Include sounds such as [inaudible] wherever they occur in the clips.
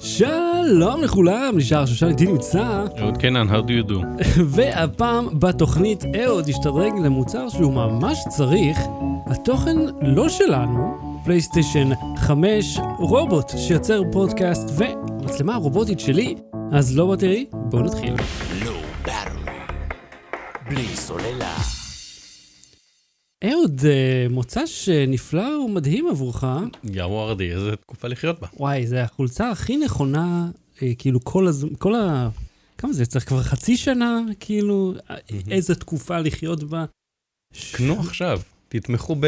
שלום לכולם, נשאר שושן איתי נמצא, אהוד קנן, how do you do? [laughs] והפעם בתוכנית אהוד השתדרג למוצר שהוא ממש צריך, התוכן לא שלנו, פלייסטיישן 5, רובוט שיוצר פודקאסט ומצלמה רובוטית שלי, אז לא בטרי, בואו נתחיל. בלי סוללה. אהוד, אה, מוצ"ש אה, נפלא ומדהים עבורך. יא וורדי, איזה תקופה לחיות בה. וואי, זה החולצה הכי נכונה, אה, כאילו כל הזמן, כל ה... כמה זה צריך כבר חצי שנה, כאילו, איזה תקופה לחיות בה. ש- קנו עכשיו, תתמכו ב...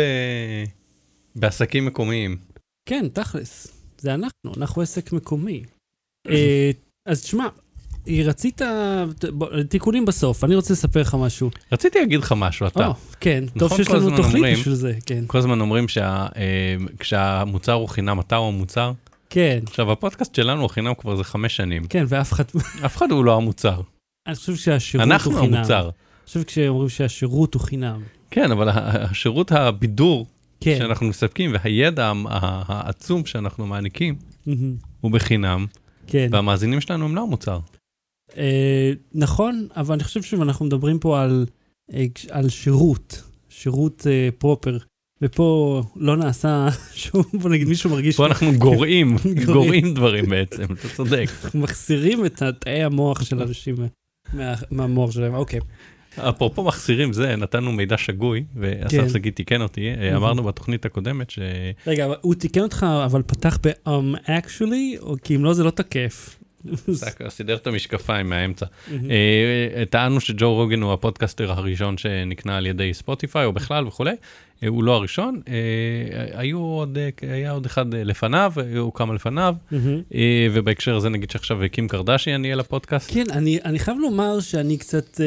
בעסקים מקומיים. כן, תכלס, זה אנחנו, אנחנו עסק מקומי. [clears throat] אה, אז תשמע, רצית, ת- בוא, תיקונים בסוף, אני רוצה לספר לך משהו. רציתי להגיד לך משהו, אתה. או, כן, טוב נכון, שיש כל לנו תוכנית אומרים- בשביל זה, כן. כל הזמן אומרים שכשהמוצר הוא חינם, אתה הוא המוצר. כן, עכשיו, הפודקאסט שלנו הוא חינם כבר איזה חמש שנים. כן, ואף אחד, אף אחד הוא לא המוצר. אני חושב שהשירות אנחנו הוא חינם. המוצר. אני חושב כשאומרים שהשירות הוא חינם. כן, אבל השירות הבידור כן. שאנחנו מספקים והידע העצום שאנחנו מעניקים. הוא בחינם, כן. והמאזינים שלנו הם לא המוצר. אה, נכון, אבל אני חושב שאנחנו מדברים פה על, אה, על שירות, שירות אה, פרופר, ופה לא נעשה [laughs] שום, בוא נגיד מישהו מרגיש פה אנחנו [laughs] גורעים, גורעים. דברים בעצם, אתה צודק. [laughs] שאנחנו מחסירים את תאי המוח של אנשים מה, מהמוח שלהם, אוקיי. אפרופו מחסירים זה, נתנו מידע שגוי, ואסף כן. שגיא תיקן אותי, אה, אמרנו בתוכנית הקודמת ש... רגע, הוא תיקן אותך, אבל פתח ב-um actually, או כי אם לא זה לא תקף. [laughs] סידר את המשקפיים מהאמצע. אה, טענו שג'ו רוגן הוא הפודקאסטר הראשון שנקנה על ידי ספוטיפיי או בכלל וכולי, אה, הוא לא הראשון, אה, היו עוד, היה עוד אחד לפניו, הוא כמה לפניו, ובהקשר הזה נגיד שעכשיו קים קרדשיאן יהיה לפודקאסט. כן, אני, אני חייב לומר שאני קצת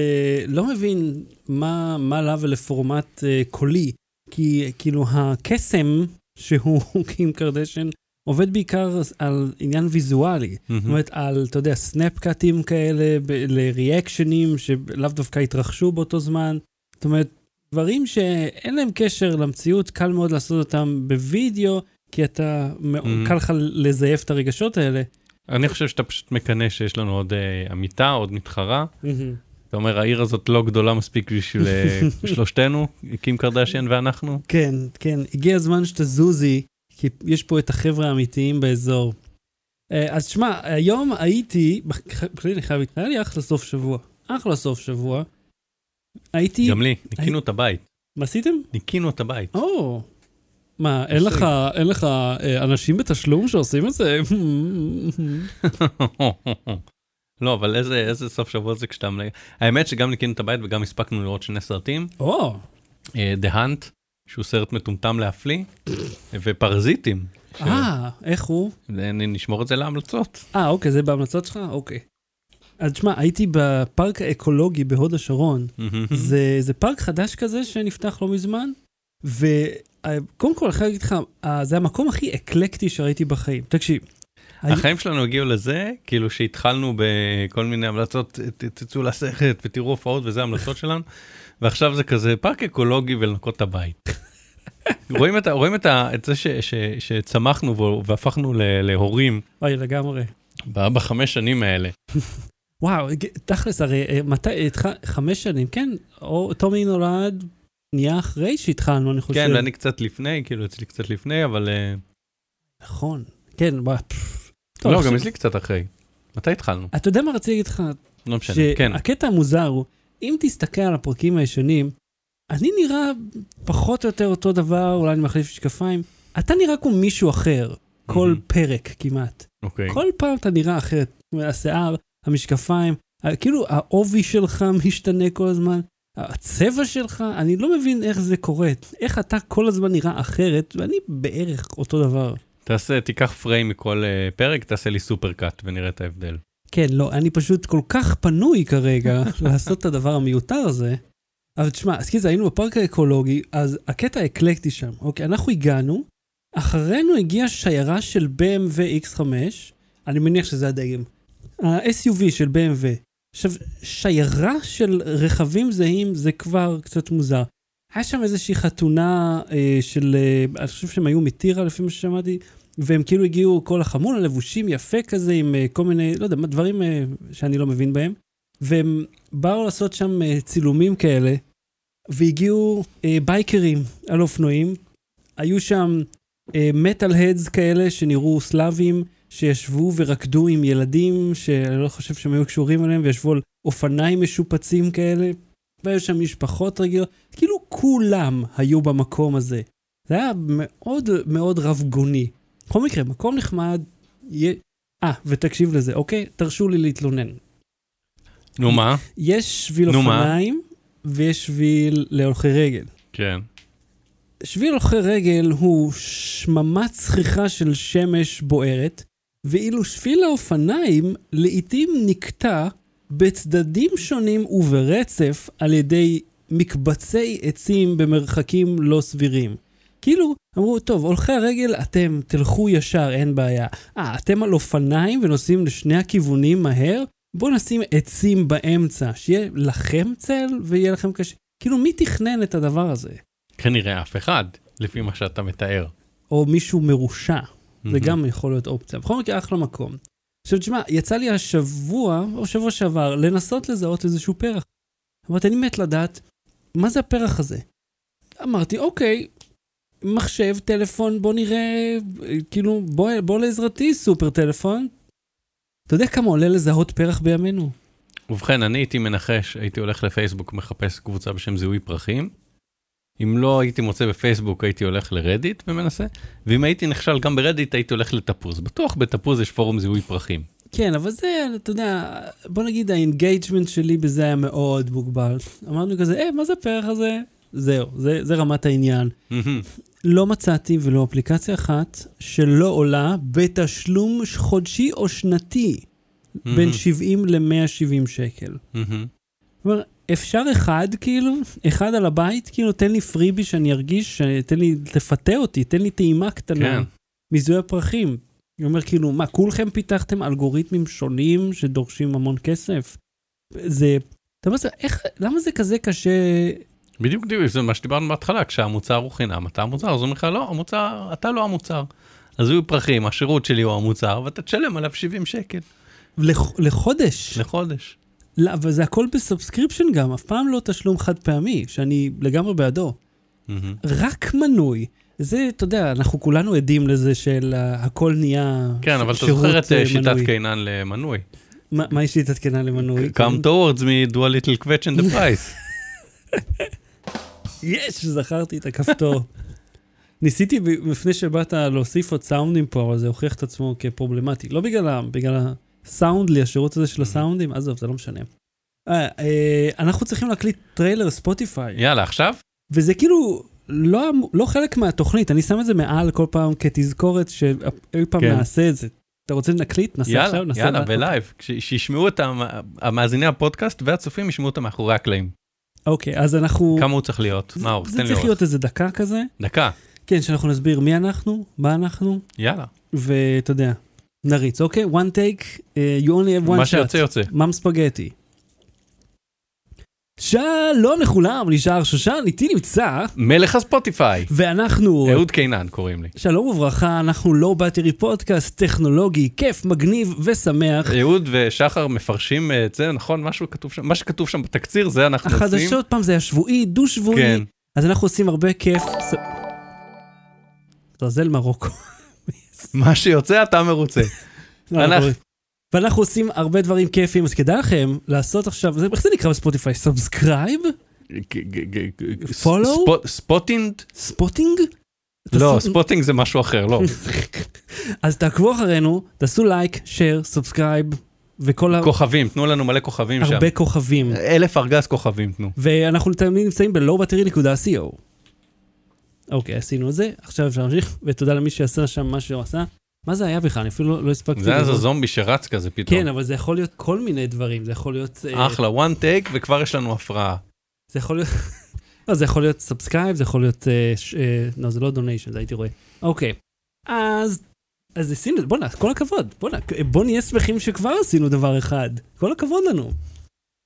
לא מבין מה, מה לה ולפורמט קולי, כי כאילו הקסם שהוא [laughs] קים קרדשן עובד בעיקר על עניין ויזואלי. זאת אומרת, על, אתה יודע, סנאפקאטים כאלה, ב- לריאקשנים שלאו דווקא התרחשו באותו זמן. זאת אומרת, דברים שאין להם קשר למציאות, קל מאוד לעשות אותם בווידאו, כי אתה, Mhm. קל לך לזייף את הרגשות האלה. אני חושב שאתה פשוט מקנא שיש לנו עוד אה, עמיתה, עוד מתחרה. אתה אומר, העיר הזאת לא גדולה מספיק בשביל אה, [laughs] שלושתנו, קים קרדשיאן ואנחנו. כן, כן, הגיע הזמן שתזוזי, כי יש פה את החבר'ה האמיתיים באזור. אה, אז שמע, היום הייתי, בכלל אני חייב להתנהל, היה לי אחלה סוף שבוע. אחלה סוף שבוע. הייתי, גם לי, ניקינו את הבית. מה עשיתם? ניקינו את הבית. או, מה, אין לך, אין לך אה, אנשים בתשלום שעושים את זה? [laughs] לא, אבל איזה, איזה סוף שבוע זה כשאתה... האמת שגם ניקינו את הבית וגם הספקנו לראות שני סרטים. או, אה, The Hunt, שהוא סרט מטומטם להפליא, ופרזיטים. ש- אה, איך הוא? אני נשמור את זה להמלצות. אה, אוקיי, זה בהמלצות שלך? אוקיי. אז שמע, הייתי בפארק האקולוגי בהוד השרון. זה, זה פארק חדש כזה שנפתח לא מזמן, וקודם כל, אני חייב להגיד לך, אה, זה המקום הכי אקלקטי שראיתי בחיים. תקשיב. החיים שלנו הגיעו לזה, כאילו שהתחלנו בכל מיני המלצות, תצאו לסרט ותראו הופעות וזה המלצות שלנו, ועכשיו זה כזה פארק אקולוגי ולנקות את הבית. [laughs] רואים את, רואים את, את זה ש, ש, שצמחנו בו והפכנו ל, להורים אוי, לגמרי. בחמש שנים האלה. [laughs] וואו, תכלס, הרי אה, מתי, התח- חמש שנים, כן? או טומי נולד, נהיה אחרי שהתחלנו, אני חושב. כן, ואני קצת לפני, כאילו אצלי קצת לפני, אבל אה, נכון. כן, וואו. טוב, לא, גם אצלי קצת אחרי. מתי התחלנו? אתה יודע מה רציתי להגיד לך? לא משנה, כן. שהקטע המוזר הוא, אם תסתכל על הפרקים הישנים, אני נראה פחות או יותר אותו דבר, אולי אני מחליף משקפיים, אתה נראה כמו מישהו אחר, כל מהמם. פרק כמעט. אוקיי. כל פעם אתה נראה אחרת. השיער, המשקפיים, כאילו העובי שלך [laughs] משתנה כל הזמן, הצבע שלך, אני לא מבין איך זה קורה. איך אתה כל הזמן נראה אחרת, ואני בערך אותו דבר. תעשה, תיקח פריים מכל אה, פרק, תעשה לי סופר קאט ונראה את ההבדל. כן, לא, אני פשוט כל כך פנוי כרגע [laughs] לעשות את הדבר המיותר הזה. אבל תשמע, אז כאילו היינו בפארק האקולוגי, אז הקטע האקלקטי שם, אוקיי, אנחנו הגענו, אחרינו הגיעה שיירה של BMW X5, אני מניח שזה הדגם, ה-SUV של BMW. עכשיו, שיירה של רכבים זהים זה כבר קצת מוזר. היה שם איזושהי חתונה אה, של, אה, אני חושב שהם היו מטירה לפי מה ששמעתי, והם כאילו הגיעו, כל החמול הלבושים יפה כזה, עם אה, כל מיני, לא יודע, דברים אה, שאני לא מבין בהם. והם באו לעשות שם אה, צילומים כאלה, והגיעו בייקרים על אופנועים. היו שם מטאל הדס כאלה שנראו סלאבים, שישבו ורקדו עם ילדים, שאני לא חושב שהם היו קשורים אליהם, וישבו על אופניים משופצים כאלה. והיו שם משפחות רגילות, כאילו כולם היו במקום הזה. זה היה מאוד מאוד רב גוני. בכל מקרה, מקום נחמד, יהיה... אה, ותקשיב לזה, אוקיי? תרשו לי להתלונן. נו מה? יש שביל? אופניים, ויש שביל להולכי רגל. כן. שביל הולכי רגל הוא שממת צחיחה של שמש בוערת, ואילו שביל האופניים לעתים נקטע בצדדים שונים וברצף על ידי מקבצי עצים במרחקים לא סבירים. כאילו, אמרו, טוב, הולכי הרגל, אתם תלכו ישר, אין בעיה. אה, אתם על אופניים ונוסעים לשני הכיוונים מהר? בואו נשים עצים באמצע, שיהיה לכם צל ויהיה לכם קשה. כאילו, מי תכנן את הדבר הזה? כנראה אף אחד, לפי מה שאתה מתאר. או מישהו מרושע. זה מהמם. גם יכול להיות אופציה. בכל מקרה, אחלה מקום. עכשיו, תשמע, יצא לי השבוע, או שבוע שעבר, לנסות לזהות איזשהו פרח. אמרתי, אני מת לדעת, מה זה הפרח הזה? אמרתי, אוקיי, מחשב, טלפון, בוא נראה, אה, כאילו, בוא, בוא לעזרתי, סופר טלפון. אתה יודע כמה עולה לזהות פרח בימינו? ובכן, אני הייתי מנחש, הייתי הולך לפייסבוק, מחפש קבוצה בשם זיהוי פרחים. אם לא הייתי מוצא בפייסבוק, הייתי הולך לרדיט ומנסה, ואם הייתי נכשל גם ברדיט, הייתי הולך לתפוז. בטוח בתפוז יש פורום זיהוי פרחים. כן, אבל זה, אתה יודע, בוא נגיד ה engagement שלי בזה היה מאוד מוגבל. אמרנו כזה, אה, מה זה הפרח הזה? זהו, זה, זה רמת העניין. לא מצאתי ולו אפליקציה אחת שלא עולה בתשלום חודשי או שנתי בין 70 ל-170 שקל. אומרת, אפשר אחד, כאילו, אחד על הבית, כאילו, תן לי פריבי שאני ארגיש, תן לי, תפתה אותי, תן לי טעימה קטנה כן. מזיהוי הפרחים. אני אומר, כאילו, מה, כולכם פיתחתם אלגוריתמים שונים שדורשים המון כסף? זה, אתה אומר, איך, למה זה כזה קשה? בדיוק, בדיוק, זה מה שדיברנו בהתחלה, כשהמוצר הוא חינם, אתה המוצר, אז אומרים לך, לא, המוצר, אתה לא המוצר. אז זיהוי פרחים, השירות שלי הוא המוצר, ואתה תשלם עליו 70 שקל לח, לחודש. לחודש. לא, אבל זה הכל בסאבסקריפשן גם, אף פעם לא תשלום חד פעמי, שאני לגמרי בעדו. מהמם. רק מנוי. זה, אתה יודע, אנחנו כולנו עדים לזה של uh, הכל נהיה כן, אבל אתה שירות, זוכר את אה, אה, שיטת מנוי. קיינן למנוי. מה מה יש שיטת קנה למנוי? come towards me, do a little question the price. [laughs] יש, זכרתי את הכפתור. [laughs] ניסיתי לפני שבאת להוסיף עוד סאונדים פה, אבל זה הוכיח את עצמו כפרובלמטי. לא בגלל, ה- בגלל הסאונדלי, השירות הזה של הסאונדים, עזוב, זה לא משנה. אה, אה, אנחנו צריכים להקליט טריילר ספוטיפיי, יאללה, עכשיו? וזה כאילו לא, לא חלק מהתוכנית, אני שם את זה מעל כל פעם כתזכורת שאי פעם כן. נעשה את זה. אתה רוצה להקליט? נעשה עכשיו? יאללה, נעשה יאללה, בלייב. שישמעו את המ- המאזיני הפודקאסט והצופים ישמעו אותם מאחורי הקלעים. אוקיי, אז אנחנו... כמה הוא צריך להיות? זה תן לי צריך אורך. להיות איזה דקה כזה. דקה, כן, שאנחנו נסביר מי אנחנו, מה אנחנו, יאללה. ואתה יודע, נריץ, אוקיי? one take, uh, you only have one מה shot. שיוצא יוצא. ממ ספגטי. שלום לכולם, נשאר שושן, איתי נמצא, מלך הספוטיפיי. ואנחנו... אהוד קינן קוראים לי. שלום וברכה, אנחנו לא באטרי פודקאסט טכנולוגי, כיף, מגניב ושמח. אהוד ושחר מפרשים אה, את זה, נכון? משהו כתוב שם, מה שכתוב שם בתקציר, זה אנחנו עושים. החדשות, פעם זה היה שבועי, דו-שבועי. כן. אז אנחנו עושים הרבה כיף. ס- זלזל מרוקו. מה שיוצא אתה מרוצה. אנחנו- ואנחנו עושים הרבה דברים כיפים, אז כדאי לכם לעשות עכשיו, זה- איך זה נקרא בספוטיפיי? subscribe? Follow? Spotting? Spotting? לא, spotting זה משהו אחר, לא. [laughs] אז תעקבו אחרינו, תעשו לייק, share, subscribe, וכל ה... כוכבים, תנו לנו מלא כוכבים שם. הרבה כוכבים. אלף ארגז כוכבים תנו. ואנחנו תמיד נמצאים ב-lowbattery.co. אוקיי, עשינו את זה, עכשיו אפשר להמשיך, ותודה למי שעשה שם מה שהוא עשה. מה זה היה בכלל? אני אפילו לא- לא הספקתי. זה היה איזה. זומבי שרץ כזה פתאום. כן, אבל זה יכול להיות כל מיני דברים, זה יכול להיות... אה, אחלה, one take וכבר יש לנו הפרעה. זה יכול להיות... [laughs] לא, זה יכול להיות subscribe, זה יכול להיות... אה, אה, לא, זה לא donation, זה הייתי רואה. אוקיי, אז... אז עשינו, בואנה, כל הכבוד. בואנה, בוא נהיה שמחים שכבר עשינו דבר אחד. כל הכבוד לנו.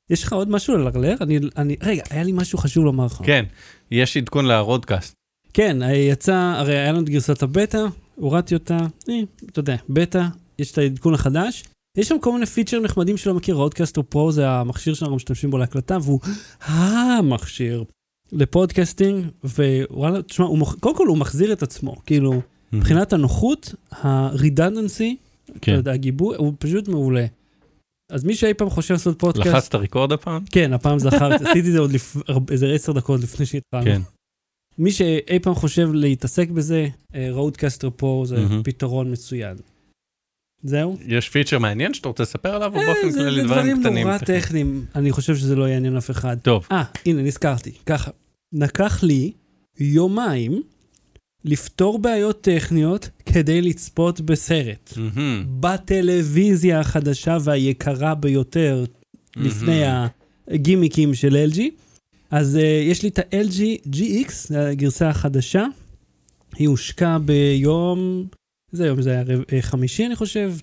יש לך עוד משהו ללרלר? אני, אני, רגע, היה לי משהו חשוב לומר לך. כן, יש עדכון ל Rodecaster. כן, יצא, הרי היה לנו את גרסת הבטא, הורדתי אותה, אה, אתה יודע, בטא, יש את העדכון החדש. יש שם כל מיני פיצ'רים נחמדים שלא מכיר, Rodecaster Pro זה המכשיר שאנחנו משתמשים בו להקלטה, והוא המכשיר ל podcasting, ווואלה, תשמע, הוא מוח- קודם כל הוא מחזיר את עצמו, כאילו, מבחינת הנוחות, ה-redundancy, כן. הגיבוי, הוא פשוט מעולה. אז מי שאי פעם חושב לעשות פודקאסט, לחצת record הפעם? כן, הפעם זכרתי, [laughs] עשיתי את זה עוד לפ... איזה עשר דקות לפני שהתחלנו. כן. מי שאי פעם חושב להתעסק בזה, Rodecaster Pro זה מהמם. פתרון מצוין. זהו? יש פיצ'ר מעניין שאתה רוצה לספר עליו, או אה, באופן זה- כללי זה דברים קטנים? נורא טכניים? אני חושב שזה לא יעניין אף אחד. טוב, אה, הנה, נזכרתי. ככה, לקח לי יומיים לפתור בעיות טכניות כדי לצפות בסרט. מהמם, בטלוויזיה החדשה והיקרה ביותר לפני הגימיקים של LG. אז uh, יש לי את ה-LG GX, הגרסה החדשה. היא הושקה ביום, איזה יום זה היה? אה, חמישי אני חושב?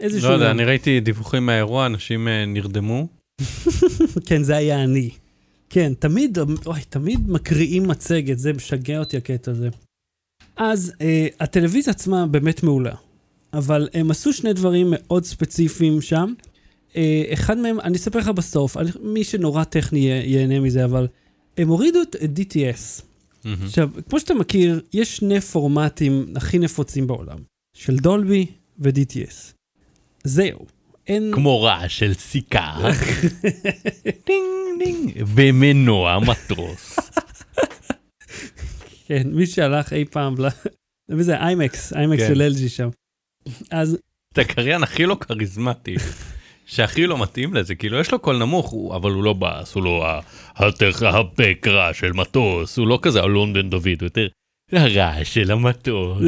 איזשהו לא יודע. אני ראיתי דיווחים מהאירוע, אנשים אה, נרדמו. [laughs] כן, זה היה אני. כן, תמיד, אוי, תמיד מקריאים מצגת, זה משגע אותי הקטע הזה. אז אה, הטלוויזיה עצמה באמת מעולה, אבל הם עשו שני דברים מאוד ספציפיים שם. אה, אחד מהם, אני אספר לך בסוף, אני, מי שנורא טכני יה- ייהנה מזה, אבל הם הורידו את DTS. מהמם. עכשיו, כמו שאתה מכיר, יש שני פורמטים הכי נפוצים בעולם, של דולבי ו-DTS. זהו. אין... כמו רעש של סיכה, דינג דינג, ומנוע מטוס. [laughs] כן, מי שהלך אי פעם. מי זה? איימקס, איימקס. של LG שם. אז אתה הקריין הכי לא כריזמטי, [laughs] שהכי לא מתאים לזה, כאילו יש לו קול נמוך, הוא- אבל הוא לא באס, הוא לא ה- הטך- הפק רעש של מטוס, הוא לא כזה אלון בן דוד, הוא יותר הרעש של המטוס.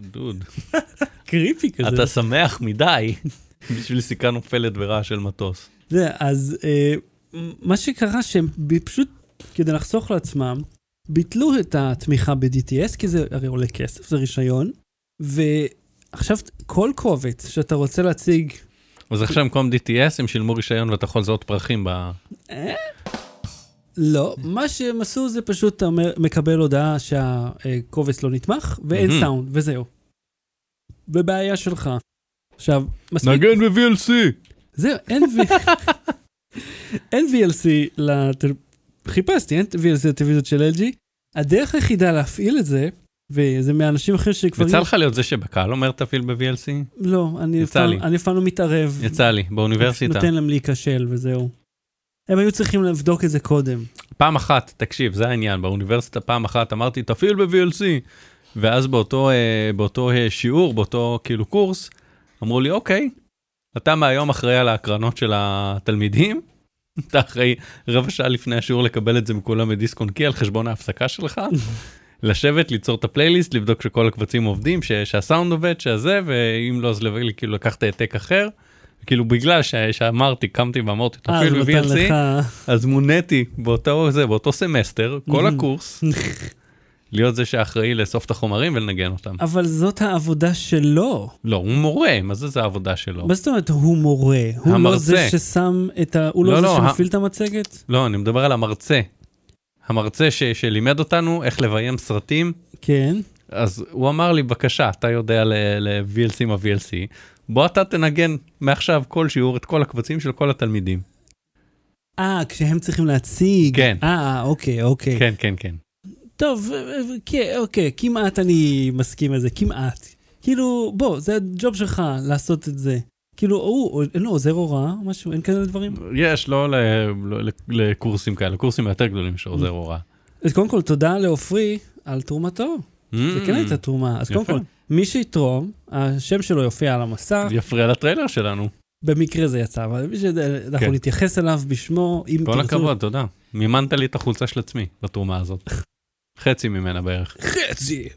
דוד, [laughs] קריפי כזה. אתה שמח מדי [laughs] בשביל סיכה נופלת ברעש של מטוס. זה, אז אה, מה שקרה שהם פשוט, כדי לחסוך לעצמם, ביטלו את התמיכה ב-DTS, כי זה הרי עולה כסף, זה רישיון, ועכשיו כל קובץ שאתה רוצה להציג, אז עכשיו במקום DTS הם שילמו רישיון ואתה יכול לזהות פרחים ב... לא, מה שהם עשו זה פשוט אתה מקבל הודעה שהקובץ לא נתמך, ואין. סאונד, וזהו. ובעיה שלך. עכשיו, מספיק נגן ב-VLC! זהו, אין. [laughs] אין VLC. חיפשתי, אין VLC לטלוויזיות של LG. הדרך היחידה להפעיל את זה, וזה מהאנשים אחרים שכבר... יצא לך להיות זה שבקהל אומר תפעיל ב-VLC? לא, אני לי. אני לפעמים מתערב. יצא לי, באוניברסיטה. נותן להם להיכשל וזהו. הם היו צריכים לבדוק את זה קודם. פעם אחת, תקשיב, זה העניין, באוניברסיטה פעם אחת אמרתי, תפעיל ב-VLC. ואז באותו, אה, באותו אה, שיעור, באותו כאילו קורס, אמרו לי, אוקיי, אתה מהיום אחראי על ההקרנות של התלמידים, אתה אחראי רבע שעה לפני השיעור לקבל את זה מכולם בדיסק און קי על חשבון ההפסקה שלך, [laughs] לשבת, ליצור את הפלייליסט, לבדוק שכל הקבצים עובדים, ש- שהסאונד עובד, שזה, ואם לא, אז כאילו לקחת העתק אחר. כאילו בגלל ש- שאמרתי, קמתי ואמרתי, אה, תפעיל אותו ב-VLC, לך... אז מוניתי באותו זה באותו סמסטר כל. הקורס [laughs] להיות זה שאחראי לאסוף את החומרים ולנגן אותם. אבל זאת העבודה שלו. לא הוא מורה מה זה זה העבודה שלו. מה זאת אומרת הוא מורה? הוא לא המרצה. זה ששם את ה... הוא לא לא, זה לא, שמפעיל את המצגת? לא אני מדבר על המרצה. המרצה ש- שלימד אותנו איך לביים סרטים כן. אז הוא אמר לי בבקשה אתה יודע ל-VLC מה VLC בוא אתה תנגן מעכשיו כל שיעור את כל הקבצים של כל התלמידים. אה, כשהם צריכים להציג. כן. אה, אוקיי, אוקיי. כן כן כן. טוב, אה, אה, כן, אוקיי, כמעט אני מסכים לזה, כמעט. כאילו, בוא, זה הג'וב שלך לעשות את זה. כאילו, הוא, אין לו עוזר הוראה, משהו, אין כאלה דברים? יש לא ל- לא ל- לקורסים כאלה קורסים יותר גדולים של עוזר הוראה. אז קודם כל, תודה לעופרי על תרומתו. זה כן הייתה תרומה. אז קודם Mm. כל, מי שיתרום, השם שלו יופיע על המסך. יפריע לטריילר שלנו. במקרה זה יצא, אבל מי שאנחנו כן. נתייחס אליו בשמו, אם כל תרצו. הכבוד, תודה. מימנת לי את החולצה של עצמי בתרומה הזאת. [laughs] חצי ממנה בערך. חצי.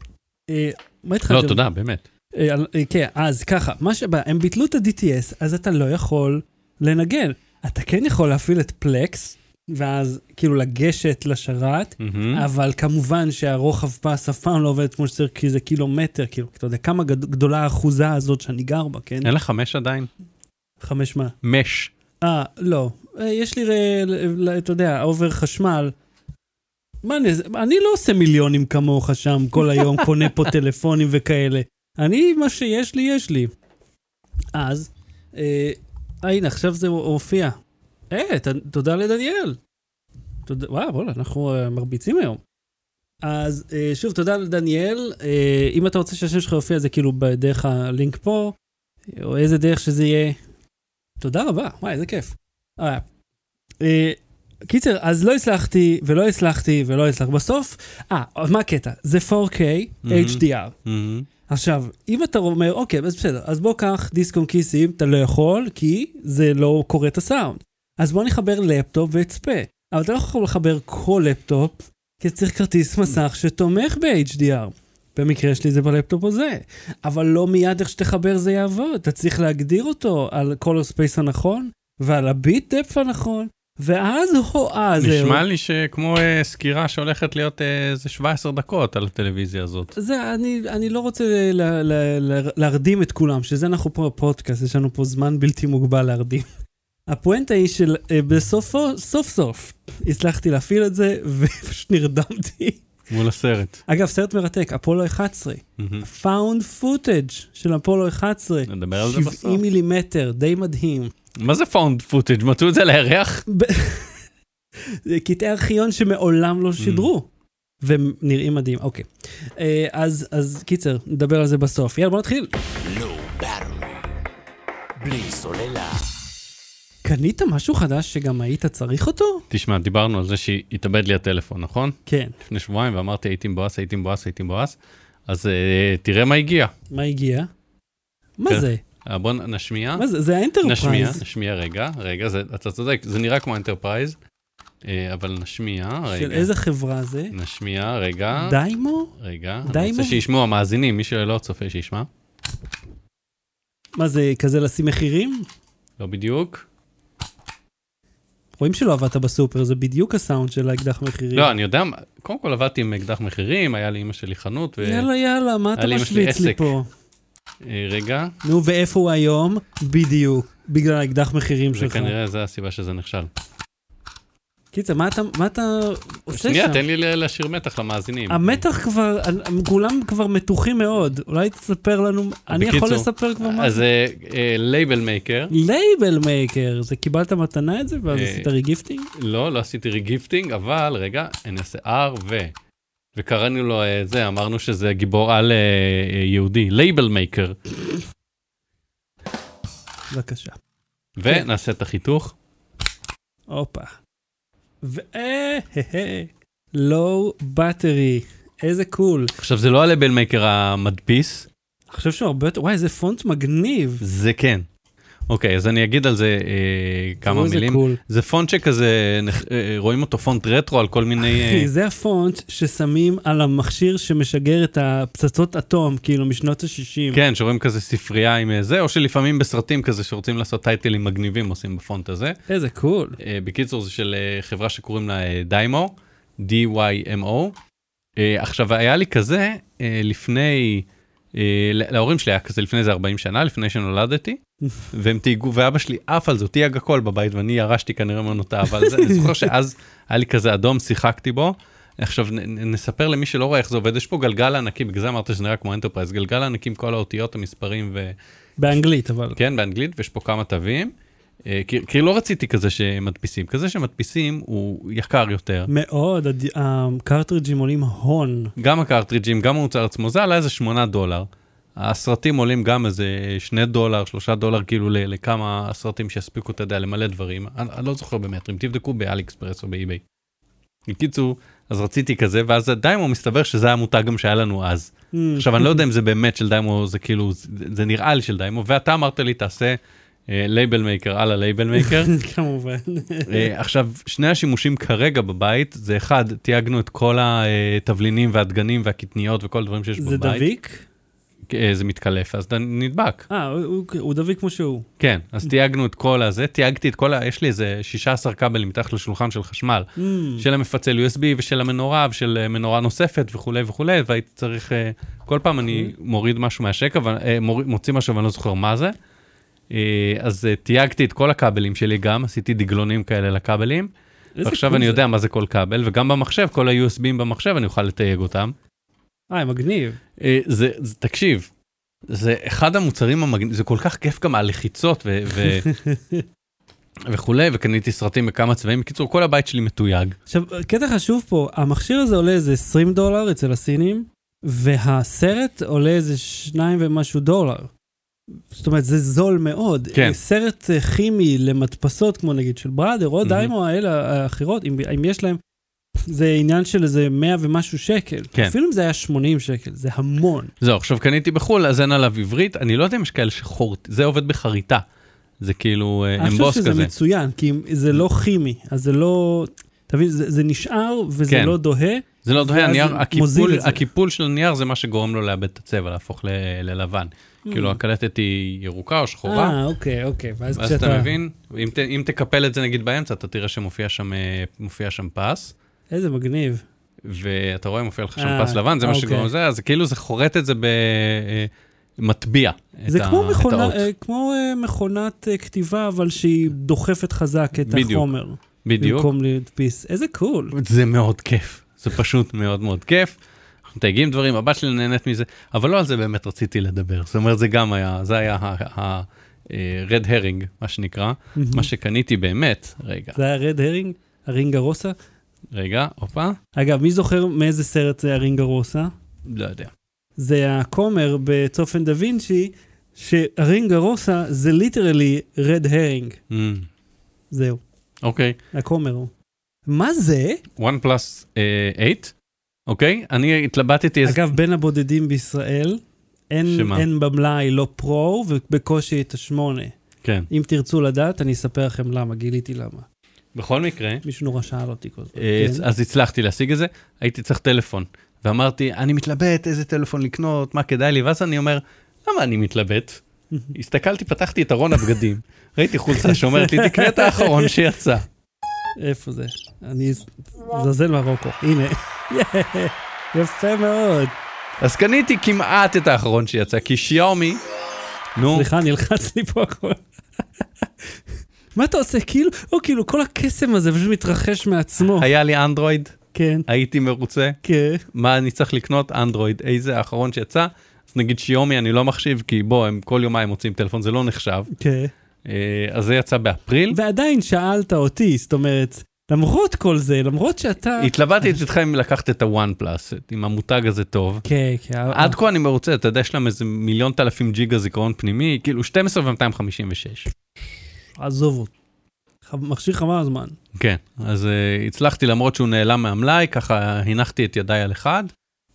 אה, מה התחלתי? לא, תודה, באמת. אה, אה, כן, אז ככה, מה שבא, הם ביטלו את ה-DTS, אז אתה לא יכול לנגן. אתה כן יכול להפעיל את פלקס, ואז כאילו לגשת לשרת, מהמם. אבל כמובן שהרוחב פס אף פעם לא עובד כמו שצריך, כי זה קילומטר, כאילו, אתה יודע כמה גד- גדולה האחוזה הזאת שאני גר בה, כן? אין לך מש עדיין? חמש מה? מש. אה, לא. אה, יש לי, אתה יודע, אובר חשמל. מה אני, אני לא עושה מיליונים כמוך שם כל היום, קונה פה [laughs] טלפונים וכאלה. אני, מה שיש לי, יש לי. אז, אה, הנה, עכשיו זה הופיע. אה, ת, תודה לדניאל. תודה, וואו, וואלה, אנחנו אה, מרביצים היום. אז אה, שוב, תודה לדניאל. אה, אם אתה רוצה שהשם שלך יופיע, זה כאילו בדרך הלינק פה, או איזה דרך שזה יהיה. תודה רבה, וואי, איזה כיף. אה, אה, קיצר, אז לא הצלחתי, ולא הצלחתי, ולא הצלחתי. בסוף, אה, מה הקטע? זה 4K HDR. מהמם. עכשיו, אם אתה אומר, אוקיי, אז בסדר, אז בוא קח דיסק און כיסים, אתה לא יכול, כי זה לא קורא את הסאונד. אז בוא נחבר לפטופ ואצפה. אבל אתה לא יכול לחבר כל לפטופ, כי צריך כרטיס מסך שתומך ב-HDR. במקרה שלי זה בלפטופ הזה. אבל לא מיד איך שתחבר זה יעבוד. אתה צריך להגדיר אותו על color space הנכון, ועל הביט דפט הנכון, ואז הו, אה, זהו. נשמע לי שכמו אה, סקירה שהולכת להיות אה, איזה 17 דקות על הטלוויזיה הזאת. זה, אני, אני לא רוצה ל, ל, ל, להרדים את כולם, שזה אנחנו פה בפודקאסט, יש לנו פה זמן בלתי מוגבל להרדים. [laughs] הפואנטה היא של אה, בסופו, סוף סוף, הצלחתי להפעיל את זה, [laughs] ופשוט נרדמתי. מול הסרט. אגב, סרט מרתק, אפולו 11, מהמם. Found footage של אפולו 11, נדבר על זה בסוף. 70 מילימטר, די מדהים. מה זה found footage? מצאו את זה על הירח? [laughs] זה קטעי ארכיון שמעולם לא שידרו. והם נראים מדהים, אוקיי. אה, אז, אז קיצר, נדבר על זה בסוף. יאללה, בוא נתחיל. Low Battery. בלי סוללה. קנית משהו חדש שגם היית צריך אותו? תשמע, דיברנו על זה שהתאבד לי הטלפון, נכון? כן. לפני שבועיים, ואמרתי הייתי מבואס, הייתי מבואס, הייתי מבואס. אז אה, תראה מה הגיע. מה הגיע? מה כן. זה? אה, בוא נ- נשמיע. מה זה? זה האנטרפרייז. נשמיע, נשמיע רגע, רגע, זה, אתה צודק, זה נראה כמו אנטרפרייז, אה, אבל נשמיע, של רגע. איזה חברה זה? נשמיע, רגע, Dymo? רגע, די אני רוצה שישמעו המאזינים, מי שלא צופה שישמע. מה זה, כזה לשים מחירים? לא בדיוק. רואים שלא עבדת בסופר, זה בדיוק הסאונד של האקדח מחירים. לא, אני יודע, קודם כל עבדתי עם אקדח מחירים, היה לאמא שלי חנות, ו... יאללה, יאללה, מה אתה משוויץ לי. פה? אה, רגע, נו, ואיפה הוא היום? בדיוק. בגלל האקדח מחירים שלך. וכנראה זו הסיבה שזה נכשל. קיצר, מה אתה, מה אתה עושה שנייה, שם? תן לי להשאיר מתח למאזינים. המתח כבר, כולם כבר מתוחים מאוד. אולי תספר לנו, אני יכול בקיצור, לספר כבר מה אז זה? לייבל מייקר, לייבל מייקר, זה קיבלת מתנה את זה ואז אה, עשית regifting? לא, לא עשיתי regifting, אבל רגע, אני אעשה R ו... וקראנו לו אה, זה, אמרנו שזה גיבור על אה, אה, יהודי, label maker. בבקשה. ונעשה את החיתוך. הופה. ו... Low Battery, איזה cool. עכשיו, זה לא ה label maker המדפיס, אני חושב שהוא הרבה יותר, וואי, איזה פונט מגניב. זה כן. אוקיי, אז אני אגיד על זה אה, כמה איזה מילים. Cool. זה פונט שכזה, נכ- אה, רואים אותו פונט רטרו על כל מיני... אה, אחי, זה הפונט ששמים על המכשיר שמשגר את הפצצות אטום, כאילו, משנות ה-60. כן, שרואים כזה ספרייה עם אה, זה, או שלפעמים בסרטים כזה שרוצים לעשות טייטלים מגניבים עושים בפונט הזה. איזה cool. אה, בקיצור, זה של אה, חברה שקוראים לה אה, Dymo, D-Y-M-O. אה, עכשיו, היה לי כזה אה, לפני, אה, להורים שלי היה כזה לפני איזה 40 שנה, לפני שנולדתי, והם תייגו, ואבא שלי עף על זה, תייג הכל בבית, ואני ירשתי כנראה ממנו את האהבה על זה. אני זוכר שאז היה לי כזה אדום, שיחקתי בו. עכשיו נספר למי שלא רואה איך זה עובד, יש פה גלגל ענקי, בגלל זה אמרת שזה נראה כמו אנטרפרייז, גלגל ענקי עם כל האותיות, המספרים ו... באנגלית, אבל. כן, באנגלית, ויש פה כמה תווים. אה, כי, לא רציתי כזה שמדפיסים, כזה שמדפיסים הוא יקר יותר. מאוד, הקרטריג'ים עולים הון. גם הקרטריג'ים, גם המוצר עצמו, זה עלה איזה 8 דולר. הסרטים עולים גם איזה 2 דולר, 3 דולר, כאילו לכמה סרטים שיספיקו, אתה יודע, למלא דברים. אני, אני לא זוכר במטרים, תבדקו באלי אקספרס או באי-ביי. בקיצור, אז רציתי כזה, ואז דיימו מסתבר שזה המותג גם שהיה לנו אז. עכשיו, אני לא יודע אם זה באמת של דיימו, זה כאילו, זה, זה נראה לי של דיימו, ואתה אמרת לי, תעשה label maker על ה label maker. [laughs] כמובן. אה, עכשיו, שני השימושים כרגע בבית, זה אחד, תייגנו את כל התבלינים והדגנים והקטניות וכל הדברים שיש זה בבית. דביק? אה, זה מתקלף, אז אתה נדבק. אה, הוא- הוא- הוא דביק כמו שהוא. כן, אז תייגנו את כל הזה, תייגתי את כל ה... יש לי איזה 16 כבלים מתחת לשולחן של חשמל, Mm, של המפצל USB ושל המנורה ושל אה, מנורה נוספת וכולי וכולי, והייתי צריך... אה, כל פעם אני מוריד משהו מהשקע, מוציא משהו ואני לא זוכר מה זה. אז תייגתי את כל הכבלים שלי גם, עשיתי דגלונים כאלה לכבלים. ועכשיו אני זה. יודע מה זה כל כבל, וגם במחשב, כל ה-USBים במחשב, אני אוכל לתייג אותם. אה, מגניב. אה, זה, זה, תקשיב, זה אחד המוצרים המגניבים, זה כל כך כיף גם הלחיצות ו- ו- [laughs] וכולי, וקניתי סרטים בכמה צבעים. בקיצור, כל הבית שלי מתויג. עכשיו, קטע חשוב פה, המכשיר הזה עולה איזה 20 דולר אצל הסינים, והסרט עולה איזה שניים ומשהו דולר. זאת אומרת, זה זול מאוד. כן. סרט אה, כימי למדפסות, כמו נגיד של בראדר, או מהמם. דיימו, האלה האחרות, אם, אם יש להם, זה עניין של איזה 100 ומשהו שקל. כן. אפילו אם זה היה 80 שקל, זה המון. זהו, עכשיו קניתי בחו"ל, אז אין עליו עברית, אני לא יודע אם יש כאלה שחורת, זה עובד בחריטה. זה כאילו אה, אני חושב אמבוס שזה כזה. מצוין, כי זה לא כימי, אז זה לא... אתה מבין, זה, זה נשאר וזה כן. לא דוהה. זה לא דוהה, הנייר, הקיפול. הקיפול של הנייר זה מה שגורם לו לאבד את הצבע, להפוך ל- ללבן. כאילו Mm. הקלטת היא ירוקה או שחורה, אה, אוקיי, אוקיי. ואז ואז אתה מבין, אם ת- אם תקפל את זה נגיד באמצע, אתה תראה שמופיע שם אה, שם פס. איזה מגניב. ואתה רואה מופיע לך שם אה, פס לבן, זה מה אוקיי. שגורם לזה, אז כאילו זה חורט את זה במטביע. זה כמו, מכונה. אה, כמו אה, מכונת אה, כתיבה, אבל שהיא דוחפת חזק את בדיוק. החומר. בדיוק. במקום להדפיס. איזה קול. זה מאוד כיף, זה פשוט מאוד מאוד כיף. אנחנו מתייגים דברים, הבת שלי נהנית מזה, אבל לא על זה באמת רציתי לדבר. זאת אומרת, זה גם היה, זה היה ה-red herring, מה שנקרא. מה שקניתי באמת, רגע, זה היה red herring? הרינגה רוסה? רגע, הופה, אגב, מי זוכר מאיזה סרט זה הרינגה רוסה? לא יודע. זה הכומר בצופן דה וינצ'י, שהרינגה רוסה זה literally red herring. זהו, אוקיי, הכומר הוא. מה זה? one plus 8, אוקיי, אני התלבטתי. אגב, בין הבודדים בישראל, אין, שמה? אין במלאי לא פרו ובקושי את השמונה. כן. אם תרצו לדעת, אני אספר לכם למה, גיליתי למה. בכל מקרה, מישהו נורא שאל אותי כל הזמן. אה, כן? אז הצלחתי להשיג את זה, הייתי צריך טלפון. ואמרתי, אני מתלבט איזה טלפון לקנות, מה כדאי לי, ואז אני אומר, למה אני מתלבט? [laughs] הסתכלתי, פתחתי את ארון הבגדים, ראיתי חולצה שאומרת לי, תקנה את האחרון שיצא. איפה זה? אני זזל מרוקו. הנה. [laughs] יפה מאוד. אז קניתי כמעט את האחרון שיצא, כי שיאומי, נו, סליחה, נלחץ לי פה הכל. מה אתה עושה? כאילו, או כאילו, כל הקסם הזה פשוט מתרחש מעצמו. היה לי אנדרואיד, כן, הייתי מרוצה, כן. מה אני צריך לקנות? אנדרואיד, איזה האחרון שיצא? אז נגיד שיומי אני לא מחשיב, כי בוא, הם כל יומיים מוצאים טלפון, זה לא נחשב. כן. אה, אז זה יצא באפריל. ועדיין שאלת אותי, זאת אומרת, למרות כל זה, למרות שאתה... התלבטתי איתך אם לקחת את הוואן פלאס, עם המותג הזה טוב. כן, כן. עד כה אני מרוצה, אתה יודע, יש להם איזה מיליון תלפים ג'יגה זיכרון פנימי, כאילו 12 ו-256. עזוב אותו. מכשיר חבל הזמן. כן, אז uh, הצלחתי למרות שהוא נעלם מהמלאי, ככה הנחתי את ידיי על אחד.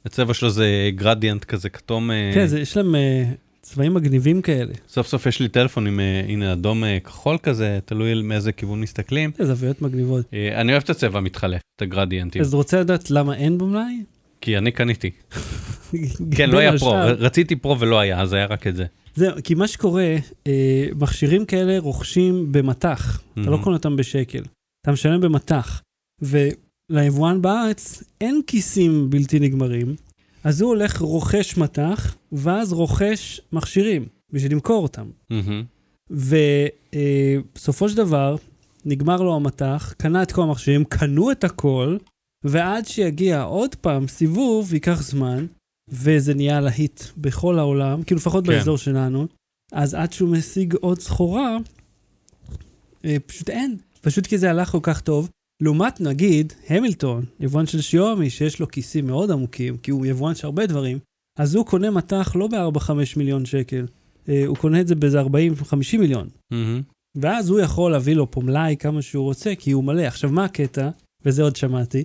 הצבע שלו זה גרדיאנט כזה כתום, אה, כן, זה- יש להם אה, צבעים מגניבים כאלה. סוף סוף יש לי טלפון עם, אה, הנה, אדום אה, כחול כזה, תלוי מאיזה כיוון מסתכלים. זה זוויות מגניבות. אה, אני אוהב את הצבע המתחלף, את הגרדיאנטים, אז אתה רוצה לדעת למה אין במלאי? כי אני קניתי. [laughs] כן, לא היה פרו, רציתי פרו ולא היה, אז היה רק את זה. זהו, כי מה שקורה, אה, מכשירים כאלה רוכשים במטח, אתה לא Mhm. קונה אותם בשקל, אתה משלם במטח, וליבואן בארץ אין כיסים בלתי נגמרים, אז הוא הולך רוכש מטח, ואז רוכש מכשירים בשביל למכור אותם. מהמם. ובסופו של דבר, נגמר לו המטח, קנה את כל המכשירים, קנו את הכל, ועד שיגיע עוד פעם סיבוב, ייקח זמן, וזה נהיה להיט בכל העולם, כאילו לפחות כן. באזור שלנו, אז עד שהוא משיג עוד סחורה, אה, פשוט אין. פשוט כי זה הלך כל כך טוב. לעומת נגיד המילטון, יבואן של שיומי, שיש לו כיסים מאוד עמוקים, כי הוא יבואן של הרבה דברים, אז הוא קונה מטח לא ב-4-5 מיליון שקל, אה, הוא קונה את זה באיזה 40-50 מיליון. מהמם. ואז הוא יכול להביא לו פה מלאי כמה שהוא רוצה, כי הוא מלא. עכשיו, מה הקטע? וזה עוד שמעתי.